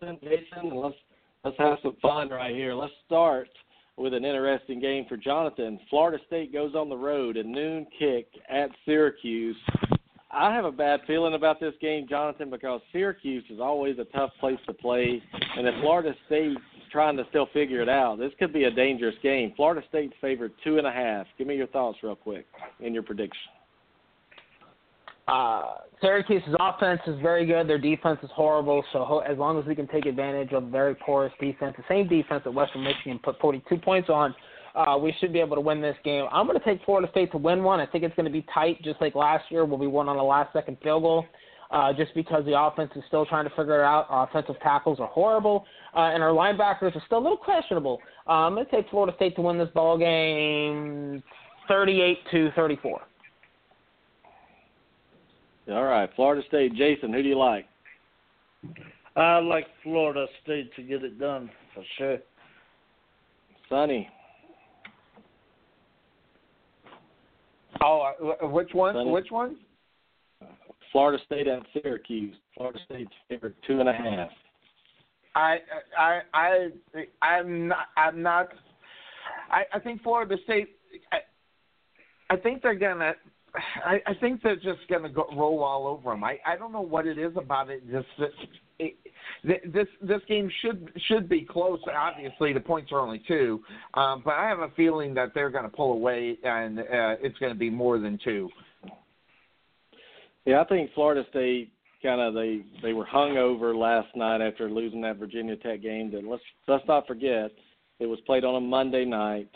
Jonathan, Jason, and let's let's have some fun right here. Let's start with an interesting game for Jonathan. Florida State goes on the road a noon kick at Syracuse. I have a bad feeling about this game, Jonathan, because Syracuse is always a tough place to play, and if Florida State's trying to still figure it out, this could be a dangerous game. Florida State's favored two and a half. Give me your thoughts real quick in your prediction. Uh, Syracuse's offense is very good. Their defense is horrible. So ho- as long as we can take advantage of very porous defense, the same defense that Western Michigan put 42 points on, uh, we should be able to win this game. I'm going to take Florida State to win one. I think it's going to be tight, just like last year when we won on a last-second field goal. Uh, just because the offense is still trying to figure it out. Our offensive tackles are horrible, uh, and our linebackers are still a little questionable. Uh, I'm going to take Florida State to win this ball game, 38 to 34. All right, Florida State. Jason, who do you like? I like Florida State to get it done for sure. Sonny. Oh, uh, which one? Sonny? Which one? Florida State at Syracuse. Florida State's favored two and a half. I I I I'm not I'm not I, I think Florida State I, I think they're gonna I, I think they're just gonna go roll all over them. I I don't know what it is about it. Just this this game should should be close. Obviously, the points are only two, um, but I have a feeling that they're going to pull away, and uh, it's going to be more than two. Yeah, I think Florida State kind of they they were hung over last night after losing that Virginia Tech game. That let's let's not forget it was played on a Monday night.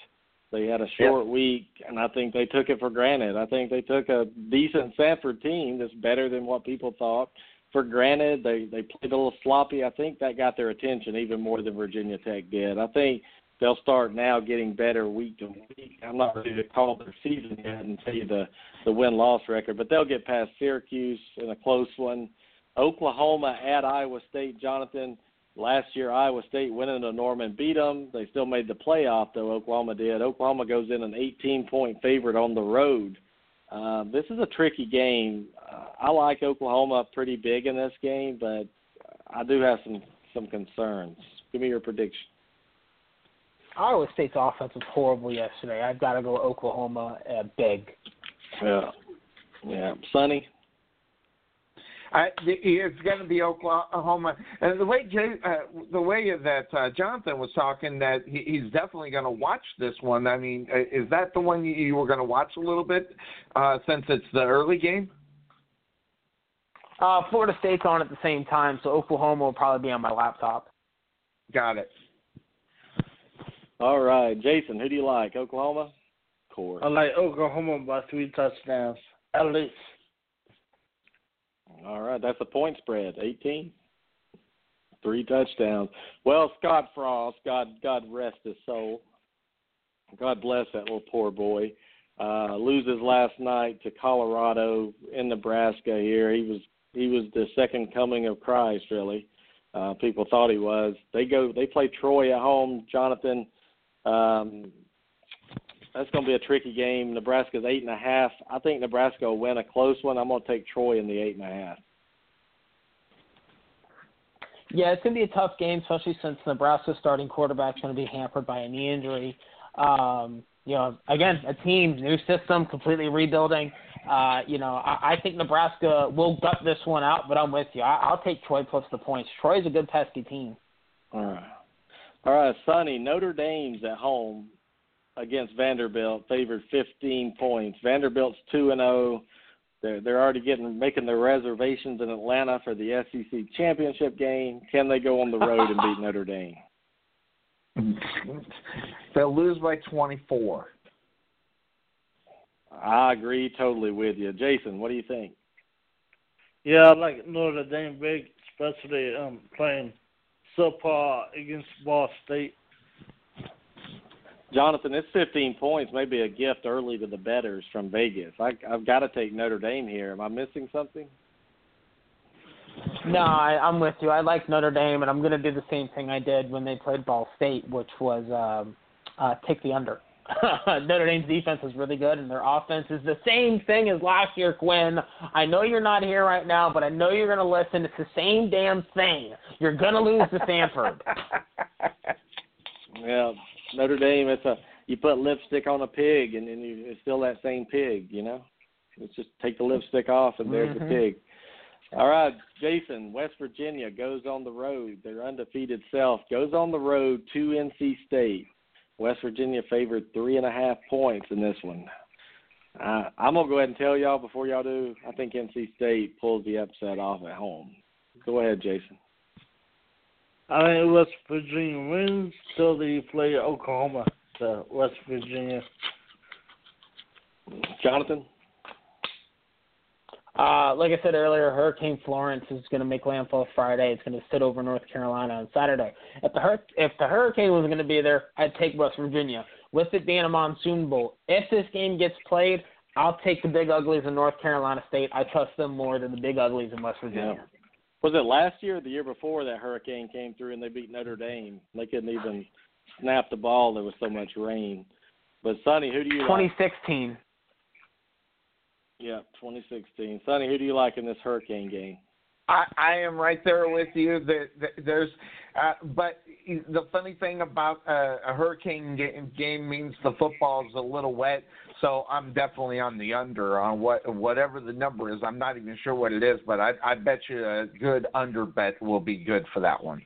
They had a short week, and I think they took it for granted. I think they took a decent Samford team that's better than what people thought for granted. They they played a little sloppy. I think that got their attention even more than Virginia Tech did. I think they'll start now getting better week to week. I'm not ready to call their season yet and tell you the the win loss record, but they'll get past Syracuse in a close one. Oklahoma at Iowa State, Jonathan. Last year, Iowa State went into Norman, beat them. They still made the playoff, though. Oklahoma did. Oklahoma goes in an 18 point favorite on the road. Uh, this is a tricky game. Uh, I like Oklahoma pretty big in this game, but I do have some some concerns. Give me your prediction. Iowa State's offense was horrible yesterday. I've got to go Oklahoma uh, big. Yeah, yeah. Sonny. I, it's going to be Oklahoma, and the way Jay, uh, the way that uh, Jonathan was talking, that he, he's definitely going to watch this one. I mean, uh, is that the one you, you were going to watch a little bit uh, since it's the early game? Uh, Florida State's on at the same time, so Oklahoma will probably be on my laptop. Got it. All right, Jason, who do you like? Oklahoma? Course. I like Oklahoma by three touchdowns at least. All right, that's a point spread, 18. Three touchdowns. Well, Scott Frost, God God rest his soul. God bless that little poor boy. Uh loses last night to Colorado in Nebraska here. He was he was the second coming of Christ really. Uh people thought he was. They go they play Troy at home, Jonathan. Um that's going to be a tricky game. Nebraska's eight and a half. I think Nebraska will win a close one. I'm going to take Troy in the eight and a half. Yeah, it's going to be a tough game, especially since Nebraska's starting quarterback's going to be hampered by a knee injury. Um, you know, again, a team, new system, completely rebuilding. Uh, you know, I, I think Nebraska will gut this one out, but I'm with you. I, I'll take Troy plus the points. Troy's a good pesky team. All right. All right, Sonny, Notre Dame's at home against Vanderbilt, favored 15 points. Vanderbilt's 2 and 0. They're they're already getting making their reservations in Atlanta for the SEC championship game. Can they go on the road and beat Notre Dame? They'll lose by 24. I agree totally with you, Jason. What do you think? Yeah, I like Notre Dame big, especially um playing subpar against Ball State. Jonathan, it's 15 points, maybe a gift early to the betters from Vegas. I, I've got to take Notre Dame here. Am I missing something? No, I, I'm with you. I like Notre Dame, and I'm going to do the same thing I did when they played Ball State, which was um, uh, take the under. Notre Dame's defense is really good, and their offense is the same thing as last year, Quinn. I know you're not here right now, but I know you're going to listen. It's the same damn thing. You're going to lose to Stanford. yeah, Notre Dame, it's a you put lipstick on a pig, and, and you, it's still that same pig. You know, it's just take the lipstick off, and there's Mhm. the pig. All right, Jason. West Virginia goes on the road. Their undefeated self goes on the road to NC State. West Virginia favored three and a half points in this one. Uh, I'm gonna go ahead and tell y'all before y'all do. I think NC State pulls the upset off at home. Go ahead, Jason. I think West Virginia wins till they play Oklahoma to West Virginia. Jonathan. Uh, like I said earlier, Hurricane Florence is going to make landfall Friday. It's going to sit over North Carolina on Saturday. If the hur- if the hurricane was going to be there, I'd take West Virginia. With it being a monsoon bowl, if this game gets played, I'll take the Big Uglies in North Carolina State. I trust them more than the Big Uglies in West Virginia. Was it last year or the year before that hurricane came through and they beat Notre Dame? They couldn't even snap the ball. There was so much rain. But Sonny, who do you like? 2016. Yeah, 2016. Sonny, who do you like in this hurricane game? I, I am right there with you. There, there- there's, uh, but the funny thing about uh, a hurricane game, game means the football is a little wet. So I'm definitely on the under on what whatever the number is. I'm not even sure what it is, but I, I bet you a good under bet will be good for that one.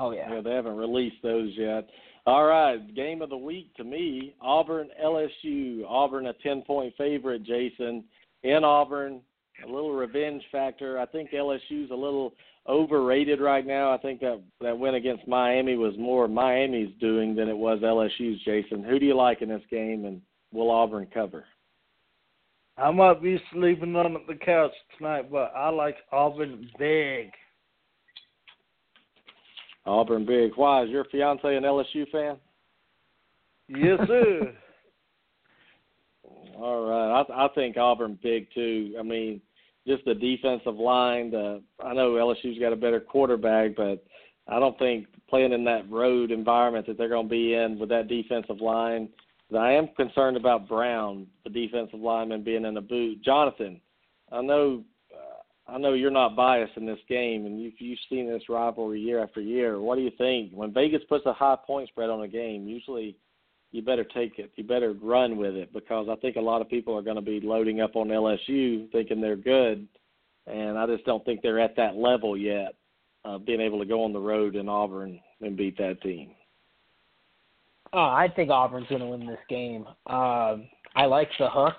Oh yeah. Yeah, they haven't released those yet. All right, game of the week to me, Auburn LSU. Auburn a 10-point favorite, Jason. In Auburn, a little revenge factor. I think LSU's a little overrated right now. I think that that win against Miami was more Miami's doing than it was LSU's, Jason. Who do you like in this game and will Auburn cover? I might be sleeping on the couch tonight, but I like Auburn big. Auburn big. Why is your fiance an LSU fan? Yes, sir. All right, I, I think Auburn big too. I mean, just the defensive line. The I know LSU's got a better quarterback, but I don't think playing in that road environment that they're going to be in with that defensive line. I am concerned about Brown, the defensive lineman, being in a boot. Jonathan, I know, uh, I know you're not biased in this game, and you've you've seen this rivalry year after year. What do you think when Vegas puts a high point spread on a game? Usually you better take it. You better run with it because I think a lot of people are going to be loading up on LSU thinking they're good, and I just don't think they're at that level yet, uh, being able to go on the road in Auburn and beat that team. Oh, I think Auburn's going to win this game. Um, I like the hook.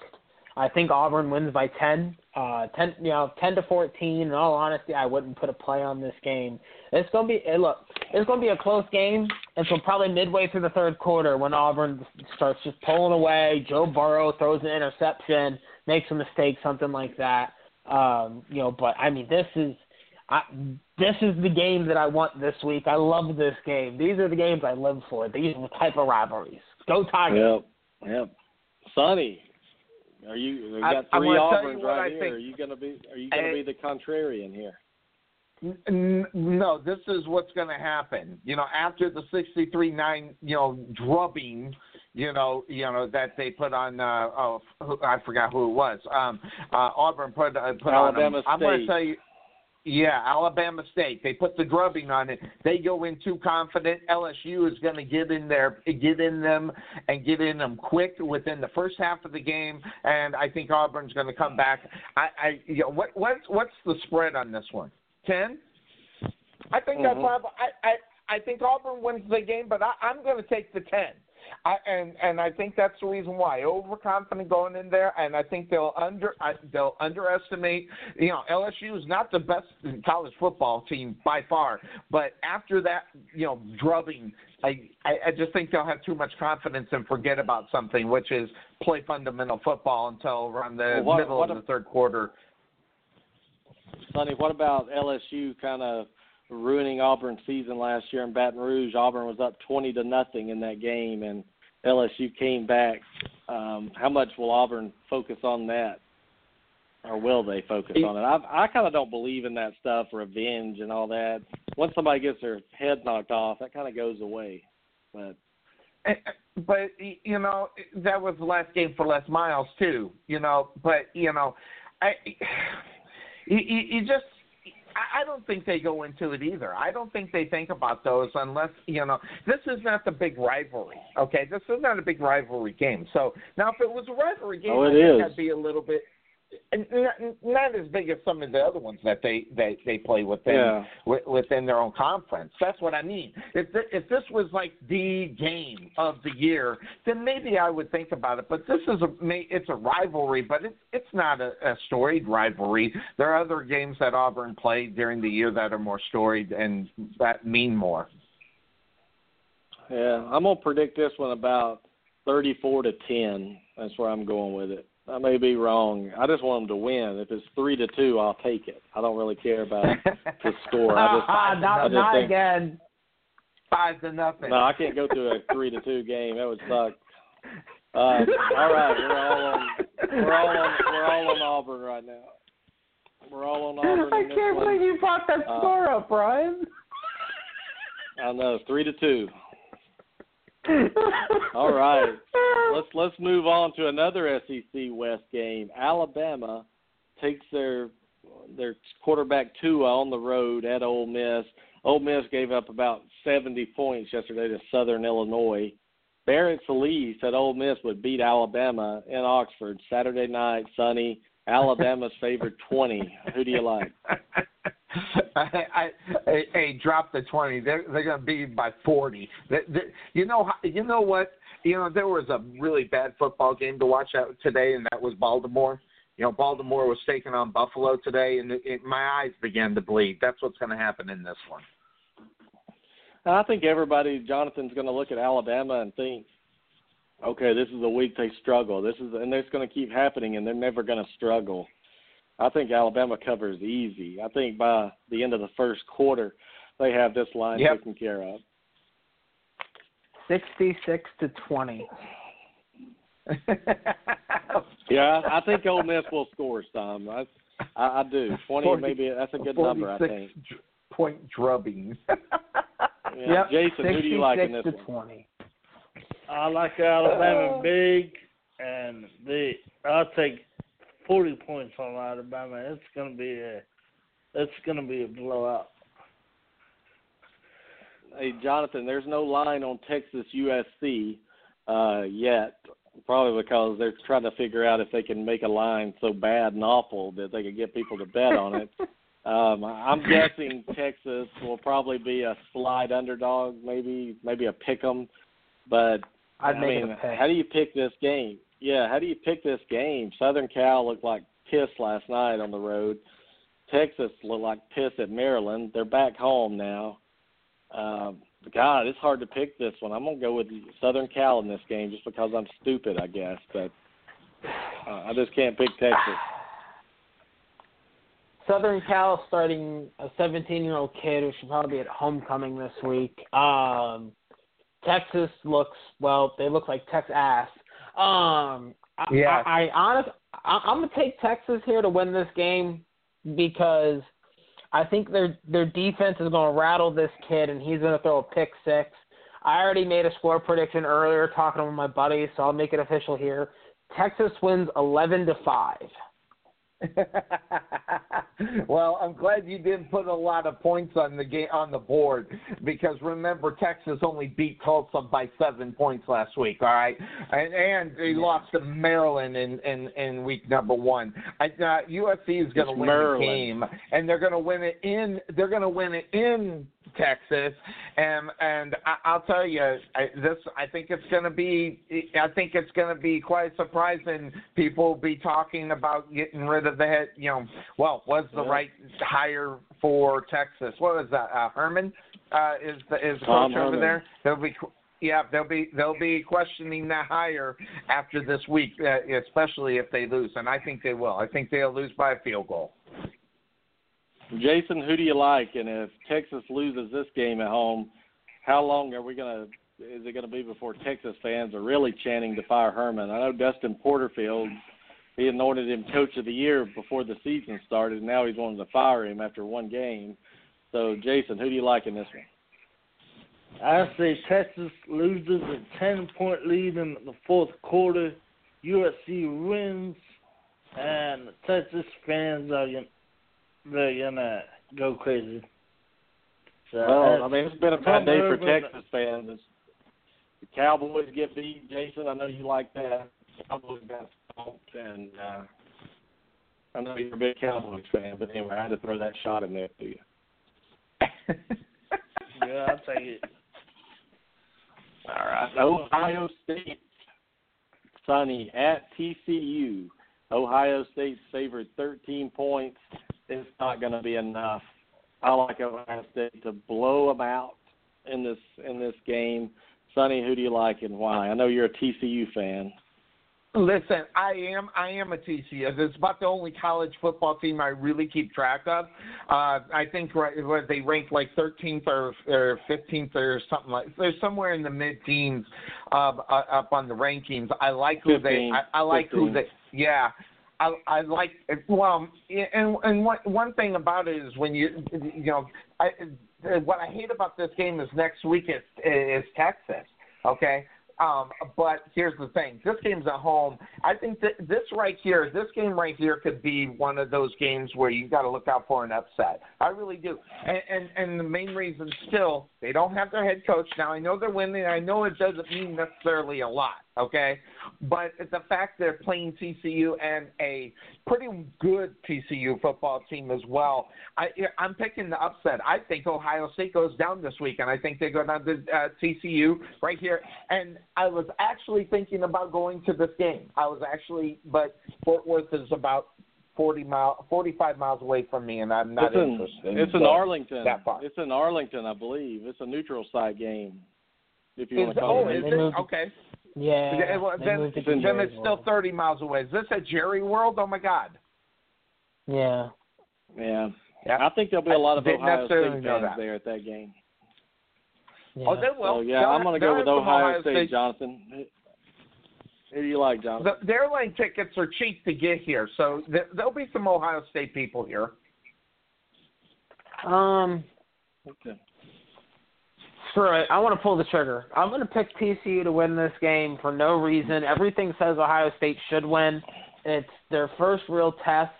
I think Auburn wins by 10. Uh, ten, you know, ten to fourteen. In all honesty, I wouldn't put a play on this game. It's gonna be, look, it's gonna be a close game until probably midway through the third quarter when Auburn starts just pulling away. Joe Burrow throws an interception, makes a mistake, something like that. Um, you know, but I mean, this is. I, this is the game that I want this week. I love this game. These are the games I live for. These are the type of rivalries. Go Tigers. Yep. Yep. Sonny, are you? We got I'm three gonna tell you Auburns right here. think. Are you gonna be? Are you gonna I- be the contrarian here? N- No, this is what's going to happen. You know, after the 63-9, you know, drubbing, you know, you know that they put on. Uh, oh, I forgot who it was. Um, uh, Auburn put uh, put Alabama on. them. I'm going State. to tell you. Yeah, Alabama State. They put the drubbing on it. They go in too confident. LSU is going to get in there, get in them, and get in them quick within the first half of the game. And I think Auburn's going to come back. I, I, you know, what, what's what's the spread on this one? Ten. I think that's Mhm. probably. I, I I think Auburn wins the game, but I, I'm going to take the ten. I, and and I think that's the reason why overconfident going in there, and I think they'll under I, they'll underestimate. You know, LSU is not the best college football team by far, but after that, you know, drubbing, I I, I just think they'll have too much confidence and forget about something, which is play fundamental football until around the Well, what- middle what of if- the third quarter. Sonny, what about LSU kind of ruining Auburn's season last year in Baton Rouge? Auburn was up twenty to nothing in that game, and LSU came back. Um, how much will Auburn focus on that, or will they focus on it? I I kind of don't believe in that stuff, revenge and all that. Once somebody gets their head knocked off, that kind of goes away. But Eh, eh, But you know that was the last game for Les Miles too. You know, but you know, I you you just I don't think they go into it either. I don't think they think about those unless you know this is not the big rivalry. Okay, this is not a big rivalry game. So now, if it was a rivalry game, Oh, it I think is. I'd be a little bit. Not, not as big as some of the other ones that they they they play within Yeah. wi- within their own conference. That's what I mean. If th- if this was like the game of the year, then maybe I would think about it. But this is a it's a rivalry, but it's it's not a, a storied rivalry. There are other games that Auburn played during the year that are more storied and that mean more. yeah, I'm gonna predict this one about thirty-four to ten. That's where I'm going with it. I may be wrong. I just want them to win. If it's three to two, I'll take it. I don't really care about the score. I just, I not just not think, again. Five to nothing. No, I can't go to a three to two game. That would suck. Uh, all right, we're all on. We're all on. We're all on Auburn right now. We're all on Auburn. I can't one. believe you brought that Uh, score up, Brian. I know, three to two. All right. Let's let's move on to another SEC West game. Alabama takes their their quarterback Tua on the road at Ole Miss. Ole Miss gave up about 70 points yesterday to Southern Illinois. Barrett Lee said Ole Miss would beat Alabama in Oxford Saturday night, Sonny. Alabama's favored 20. Who do you like? I, I, hey, drop the twenty. They're they're going to beat by forty. They, they, you know, you know what? You know, there was a really bad football game to watch out today, and that was Baltimore. You know, Baltimore was taking on Buffalo today, and it, it, my eyes began to bleed. That's what's going to happen in this one. I think everybody, Jonathan's going to look at Alabama and think, okay, this is a week they struggle. This is, and it's going to keep happening, and they're never going to struggle. I think Alabama covers easy. I think by the end of the first quarter, they have this line Yep. taken care of. Sixty-six to twenty. Yeah, I, I think Ole Miss will score some. I, I, I do. Twenty, 40 maybe that's a good number. I think. dr- Point drubbing. Yeah. Yep. Jason, who do you like in this 66 to one? twenty. I like Alabama oh. big, and the I'll take forty points on Alabama. It's gonna be a, it's gonna be a blowout. Hey, Jonathan, there's no line on Texas USC uh, yet. Probably because they're trying to figure out if they can make a line so bad and awful that they can get people to bet on it. Um, I'm guessing Texas will probably be a slide underdog, maybe maybe a pick 'em. But I'd I make mean, it a pick. how do you pick this game? Yeah, how do you pick this game? Southern Cal looked like piss last night on the road. Texas looked like piss at Maryland. They're back home now. Um, God, it's hard to pick this one. I'm gonna go with Southern Cal in this game just because I'm stupid, I guess. But uh, I just can't pick Texas. Southern Cal starting a 17 year old kid who should probably be at homecoming this week. Um, Texas looks well. They look like Texas ass. Um, Yeah. I, I honest, I, I'm gonna take Texas here to win this game because I think their their defense is gonna rattle this kid and he's gonna throw a pick six. I already made a score prediction earlier talking with my buddies, so I'll make it official here. Texas wins 11 to five. well, I'm glad you didn't put a lot of points on the game on the board because remember Texas only beat Tulsa by seven points last week. All right, and and they lost to Maryland in in, in week number one. I, uh, USC is going to win Maryland. the game, and they're going to win it in. They're going to win it in Texas, and and I, I'll tell you, I, this I think it's going to be. I think it's going to be quite surprising. People will be talking about getting rid of the head. You know, well, was the Yeah. right hire for Texas? What was that? Uh, Herman uh, is the is the coach over there. They'll be. Yeah, they'll be they'll be questioning that hire after this week, uh, especially if they lose, and I think they will. I think they'll lose by a field goal. Jason, who do you like? And if Texas loses this game at home, how long are we gonna? Is it to be before Texas fans are really chanting to fire Herman? I know Dustin Porterfield. He anointed him coach of the year before the season started, and now he's wanting to fire him after one game. So, Jason, who do you like in this one? I say Texas loses a ten point lead in the fourth quarter. USC wins, and Texas fans are gonna, they're gonna go crazy. So Well, I mean, it's been a bad day for Texas fans. It's- The Cowboys get beat, Jason. I know you like that. Cowboys got stomped, and uh, I know you're a big Cowboys fan. But anyway, I had to throw that shot in there to you. yeah, I'll take it. All right, Ohio State, sunny at TCU. Ohio State's favored 13 points. It's not going to be enough. I like Ohio State to blow them out in this in this game. Sonny, who do you like and why? I know you're a TCU fan. Listen, I am I am a TCU. It's about the only college football team I really keep track of. Uh, I think right, what they ranked like 13th or, or 15th or something like. They're somewhere in the mid-teens uh, uh, up on the rankings. I like who they. I, I like who they. Yeah. I I like it well and and one one thing about it is when you you know I what I hate about this game is next week is is Texas okay um, but here's the thing: this game's at home. I think that this right here, this game right here, could be one of those games where you got to look out for an upset. I really do. And, and and the main reason still, they don't have their head coach now. I know they're winning. I know it doesn't mean necessarily a lot. Okay, but the fact they're playing TCU and a pretty good TCU football team as well. I I'm picking the upset. I think Ohio State goes down this week, and I think they go down to uh, TCU right here. And I was actually thinking about going to this game. I was actually, but Fort Worth is about forty mile, forty five miles away from me, and I'm not it's in, interested. it's in Arlington. That far. It's in Arlington, I believe. It's a neutral site game. If you Is, want to call oh, it. is it okay? Yeah. Yeah, well, they then, moved it to then it's still 30 miles away. Is this at Jerry World? Oh my God! Yeah. Yeah. Yeah. I think there'll be a lot of I Ohio State fans that. there at that game. yeah. Oh, they will. So yeah, They'll I'm going to go with they'll have some Ohio, State, State Jonathan. Who do you like, Jonathan? The, their lane tickets are cheap to get here, so th- there'll be some Ohio State people here. Um, Okay. Screw it. I want to pull the trigger. I'm going to pick TCU to win this game for no reason. Everything says Ohio State should win. It's their first real test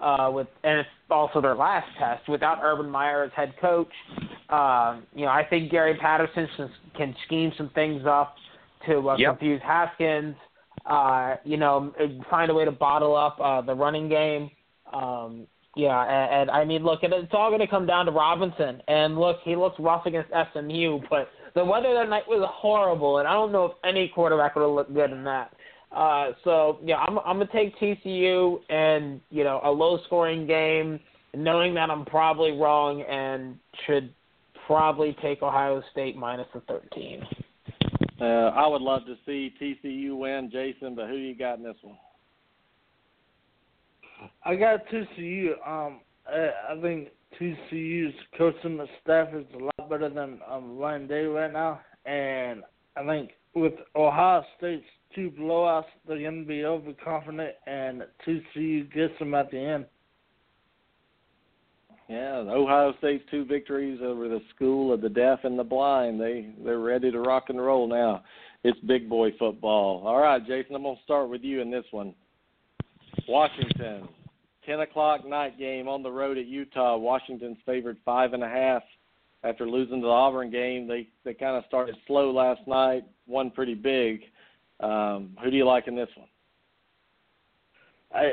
uh, with, and it's also their last test without Urban Meyer as head coach. Uh, you know, I think Gary Patterson can, can scheme some things up to uh, Yep. confuse Haskins. Uh, you know, find a way to bottle up uh, the running game. Um, yeah, and, and I mean, look, it, it's all going to come down to Robinson. And look, he looks rough against SMU, but the weather that night was horrible, and I don't know if any quarterback would have looked good in that. Uh, so yeah, I'm I'm gonna take TCU and you know a low scoring game, knowing that I'm probably wrong and should probably take Ohio State minus the 13. Uh, I would love to see TCU win, Jason, but who you got in this one? I got TCU. Um, I, think TCU's coaching the staff is a lot better than um, Ryan Day right now, and I think with Ohio State's two blowouts, they're going to be overconfident, and TCU gets them at the end. Yeah, Ohio State's two victories over the school of the deaf and the blind. They they're ready to rock and roll now. It's big boy football. All right, Jason, I'm gonna start with you in this one. Washington, ten o'clock night game on the road at Utah. Washington's favored five and a half after losing to the Auburn game. They they kind of started slow last night, won pretty big. Um, who do you like in this one? I,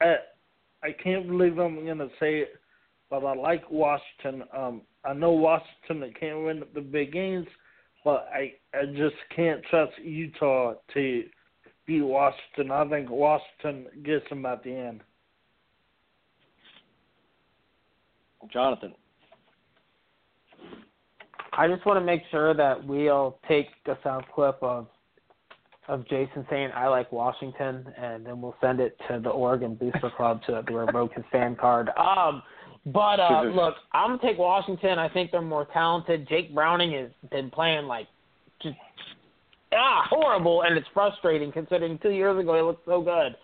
I I can't believe I'm to say it, but I like Washington. Um, I know Washington they can't win the big games, but I I just can't trust Utah to beat Washington. I think Washington gets them at the end. Jonathan. I just want to make sure that we'll take a sound clip of of Jason saying I like Washington, and then we'll send it to the Oregon Booster Club to, to revoke his fan card. Um, but uh, look, I'm gonna take Washington. I think they're more talented. Jake Browning has been playing like just ah horrible, and it's frustrating considering two years ago he looked so good.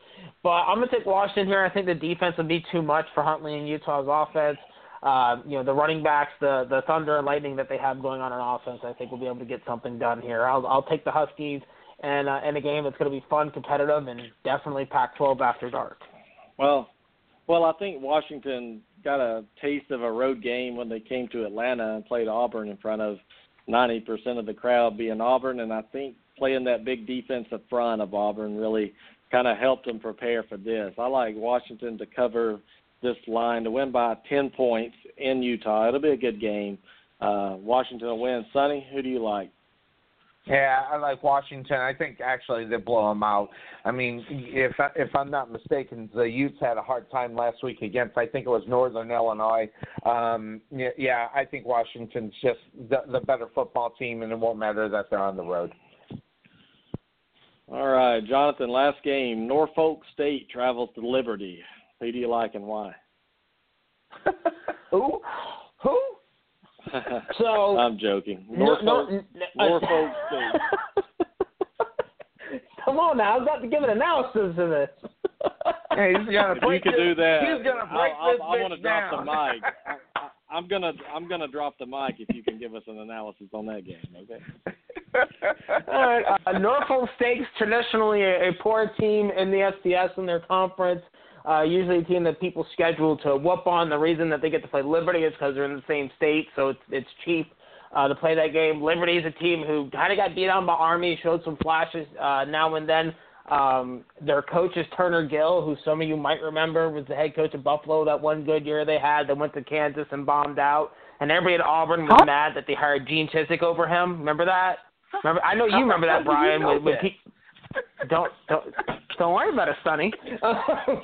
But I'm gonna take Washington here. I think the defense would be too much for Huntley and Utah's offense. Uh, you know the running backs, the the thunder and lightning that they have going on in offense. I think we'll be able to get something done here. I'll I'll take the Huskies and uh, in a game that's going to be fun, competitive, and definitely Pac-12 after dark. Well, well, I think Washington got a taste of a road game when they came to Atlanta and played Auburn in front of 90% of the crowd being Auburn, and I think playing that big defensive front of Auburn really kind of helped them prepare for this. I like Washington to cover this line to win by 10 points in Utah. It'll be a good game. Uh, Washington will win. Sonny, who do you like? Yeah, I like Washington. I think actually they blow them out. I mean, if if I'm not mistaken, the Utes had a hard time last week against I think it was Northern Illinois. Um, yeah, yeah, I think Washington's just the, the better football team, and it won't matter that they're on the road. All right, Jonathan. Last game, Norfolk State travels to Liberty. Who do you like and why? Who? Who? So I'm joking. Norfolk, no, no, no, Norfolk State. Come on now, I've got to give an analysis to this. hey, he's gonna if break you could this, do that, he's gonna break I'll, this I'll, I want to drop the mic. I, I, I'm gonna I'm gonna drop the mic if you can give us an analysis on that game. Okay. All right, uh, Norfolk State's traditionally a, a poor team in the FCS in their conference. Uh, usually a team that people schedule to whoop on. The reason that they get to play Liberty is because they're in the same state, so it's it's cheap uh, to play that game. Liberty is a team who kind of got beat down by Army, showed some flashes uh, now and then. Um, their coach is Turner Gill, who some of you might remember was the head coach of Buffalo that one good year they had. They went to Kansas and bombed out, and everybody at Auburn was mad that they hired Gene Chizik over him. Remember that? Remember? I know you remember that, Brian. When, when pe- don't don't don't worry about it, Sonny. so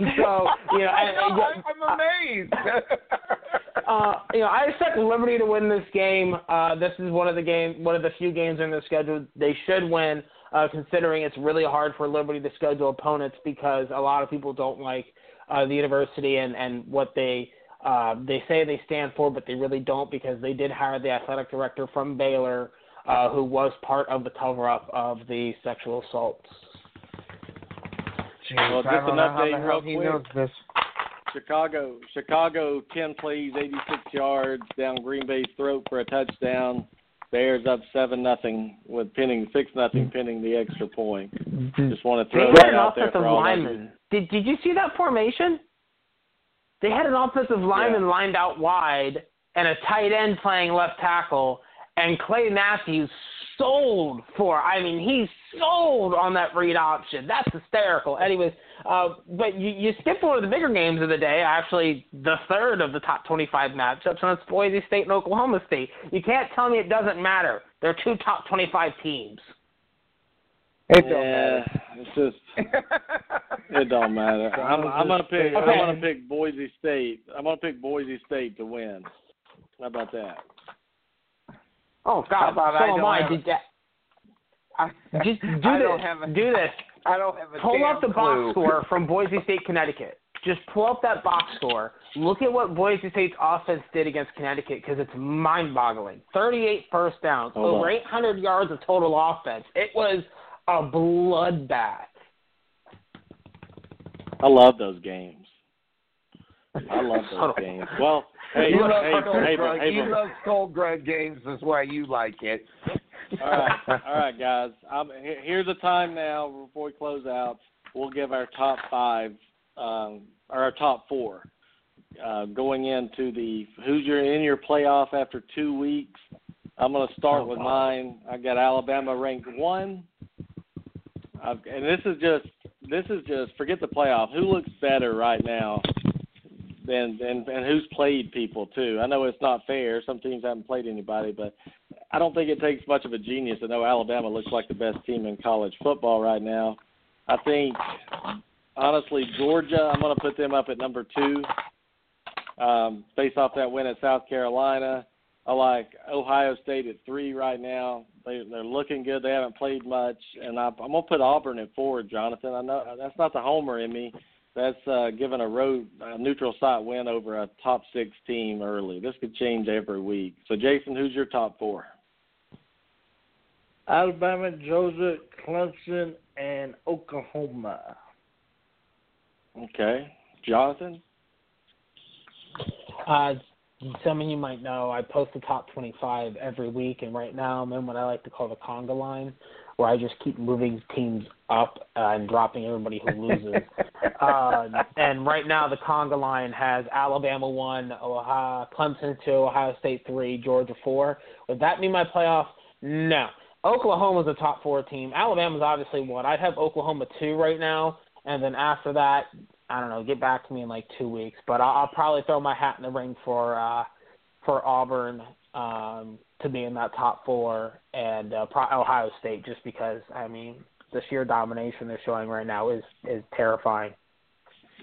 you know, I, I know, I, I'm amazed. uh, you know, I expect Liberty to win this game. Uh, this is one of the game, one of the few games in the schedule they should win, uh, considering it's really hard for Liberty to schedule opponents because a lot of people don't like uh, the university and and what they. Uh, they say they stand for, but they really don't because they did hire the athletic director from Baylor, uh, who was part of the cover-up of the sexual assaults. Jeez, Well, just an update the hell real he quick. knows this. Chicago Chicago ten plays, eighty six yards down Green Bay's throat for a touchdown. Bears up seven nothing with pinning six nothing pinning the extra point. Mm-hmm. Just want to They throw had that an out there offensive for all lineman. Did Did you see that formation? They had an offensive lineman lined out wide and a tight end playing left tackle, and Clay Matthews sold for. I mean, he sold on that read option. That's hysterical. Anyways, uh, but you you skip one of the bigger games of the day. Actually, the third of the top 25 matchups, and it's Boise State and Oklahoma State. You can't tell me it doesn't matter. They're two top 25 teams. It don't yeah, matter. it's just it don't matter. I'm, I'm gonna pick. I'm gonna pick Boise State. I'm gonna pick Boise State to win. How about that? Oh How God, about so I am don't I. Did that, I, just do I this. don't have a, do this. I don't have a Pull damn up the clue. box score from Boise State, Connecticut. Just pull up that box score. Look at what Boise State's offense did against Connecticut because it's mind-boggling. 38 first downs, Hold over on. 800 yards of total offense. It was a bloodbath. I love those games. I love those games. Well, hey, you love hey, cold hey, grud- hey, you hey, love cold grud games. That's why you like it. All right, all right, guys. I'm, here's the time now before we close out. We'll give our top five, um, or our top four, uh, going into the who's your in your playoff after two weeks. I'm going to start Oh, with wow. mine. I got Alabama ranked one, I've, and this is just this is just forget the playoff. Who looks better right now? Than, and and who's played people too. I know it's not fair. Some teams haven't played anybody, but I don't think it takes much of a genius to know Alabama looks like the best team in college football right now. I think, honestly, Georgia, I'm going to put them up at number two um, based off that win at South Carolina. I like Ohio State at three right now. They, they're looking good. They haven't played much, and I, I'm going to put Auburn at four, Jonathan. I know that's not the homer in me. That's uh, giving a road a neutral site win over a top six team early. This could change every week. So, Jason, who's your top four? Alabama, Georgia, Clemson, and Oklahoma. Okay, Jonathan. Uh, some of you might know I post the top 25 every week, and right now I'm in what I like to call the conga line, where I just keep moving teams up uh, and dropping everybody who loses. uh, and right now the conga line has Alabama one, Ohio, Clemson two, Ohio State three, Georgia four. Would that be my playoff? No. Oklahoma's a top four team. Alabama's obviously one. I'd have Oklahoma two right now, and then after that, I don't know. Get back to me in like two weeks, but I'll, I'll probably throw my hat in the ring for uh, for Auburn um, to be in that top four, and uh, pro- Ohio State just because I mean the sheer domination they're showing right now is is terrifying.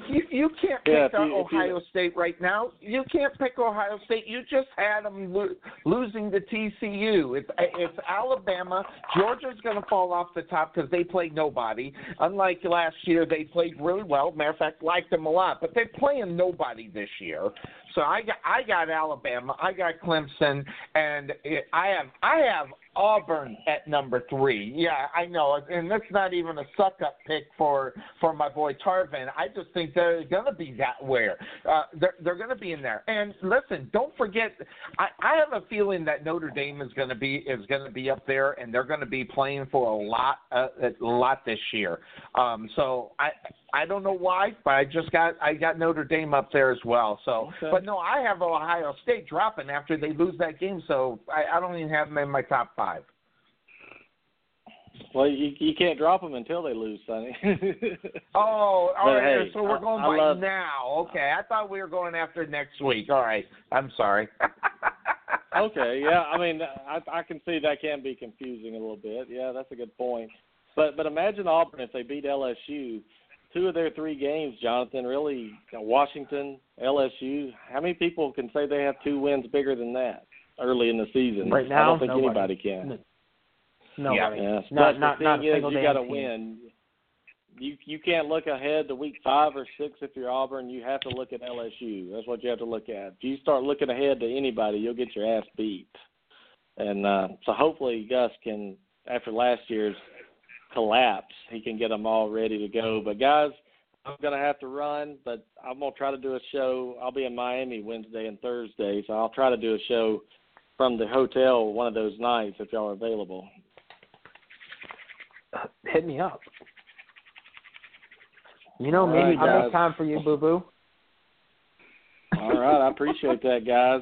You you can't pick Yeah, if uh, you- if you- Ohio State right now. You can't pick Ohio State. You just had them lo- losing to TCU. It's it's Alabama. Georgia's going to fall off the top because they played nobody. Unlike last year, they played really well. Matter of fact, liked them a lot. But they're playing nobody this year. So I got I got Alabama. I got Clemson, and I have I have Auburn at number three. Yeah, I know, and that's not even a suck up pick for for my boy Tarvin. I just think they're going to be that where uh, they're they're going to be in there. And listen, don't forget, I, I have a feeling that Notre Dame is going to be is going to be up there, and they're going to be playing for a lot uh, a lot this year. Um, so I. I don't know why, but I just got I got Notre Dame up there as well. So, Okay. but no, I have Ohio State dropping after they lose that game. So I, I don't even have them in my top five. Well, you you can't drop them until they lose, Sonny. Oh, all But right. hey, so we're going I by love- now. Uh, okay, I thought we were going after next week. All right, I'm sorry. okay, yeah. I mean, I I can see that can be confusing a little bit. Yeah, that's a good point. But but imagine Auburn if they beat LSU. Two of their three games, Jonathan, really Washington, LSU. How many people can say they have two wins bigger than that early in the season? Right I don't think nobody. anybody can. Nobody. Yeah, Not but not the not thing a is, you got to win. You you can't look ahead to week five or six if you're Auburn. You have to look at LSU. That's what you have to look at. If you start looking ahead to anybody, you'll get your ass beat. And uh, so hopefully Gus can, after last year's collapse, he can get them all ready to go. But guys, I'm gonna have to run, but I'm gonna try to do a show. I'll be in Miami Wednesday and Thursday, so I'll try to do a show from the hotel one of those nights if y'all are available. Uh, hit me up. You know me. right, I'll guys. make time for you, boo boo. All right, I appreciate that, guys.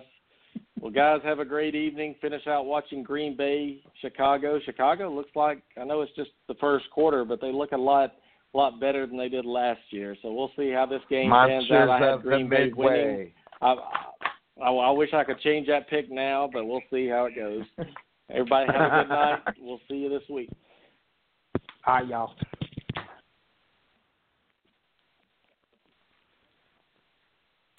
Well, guys, have a great evening. Finish out watching Green Bay, Chicago. Chicago looks like I know it's just the first quarter, but they look a lot, lot better than they did last year. So we'll see how this game pans Monsters out. I of Green Bay winning. I, I, I wish I could change that pick now, but we'll see how it goes. Everybody have a good night. We'll see you this week. All right, y'all.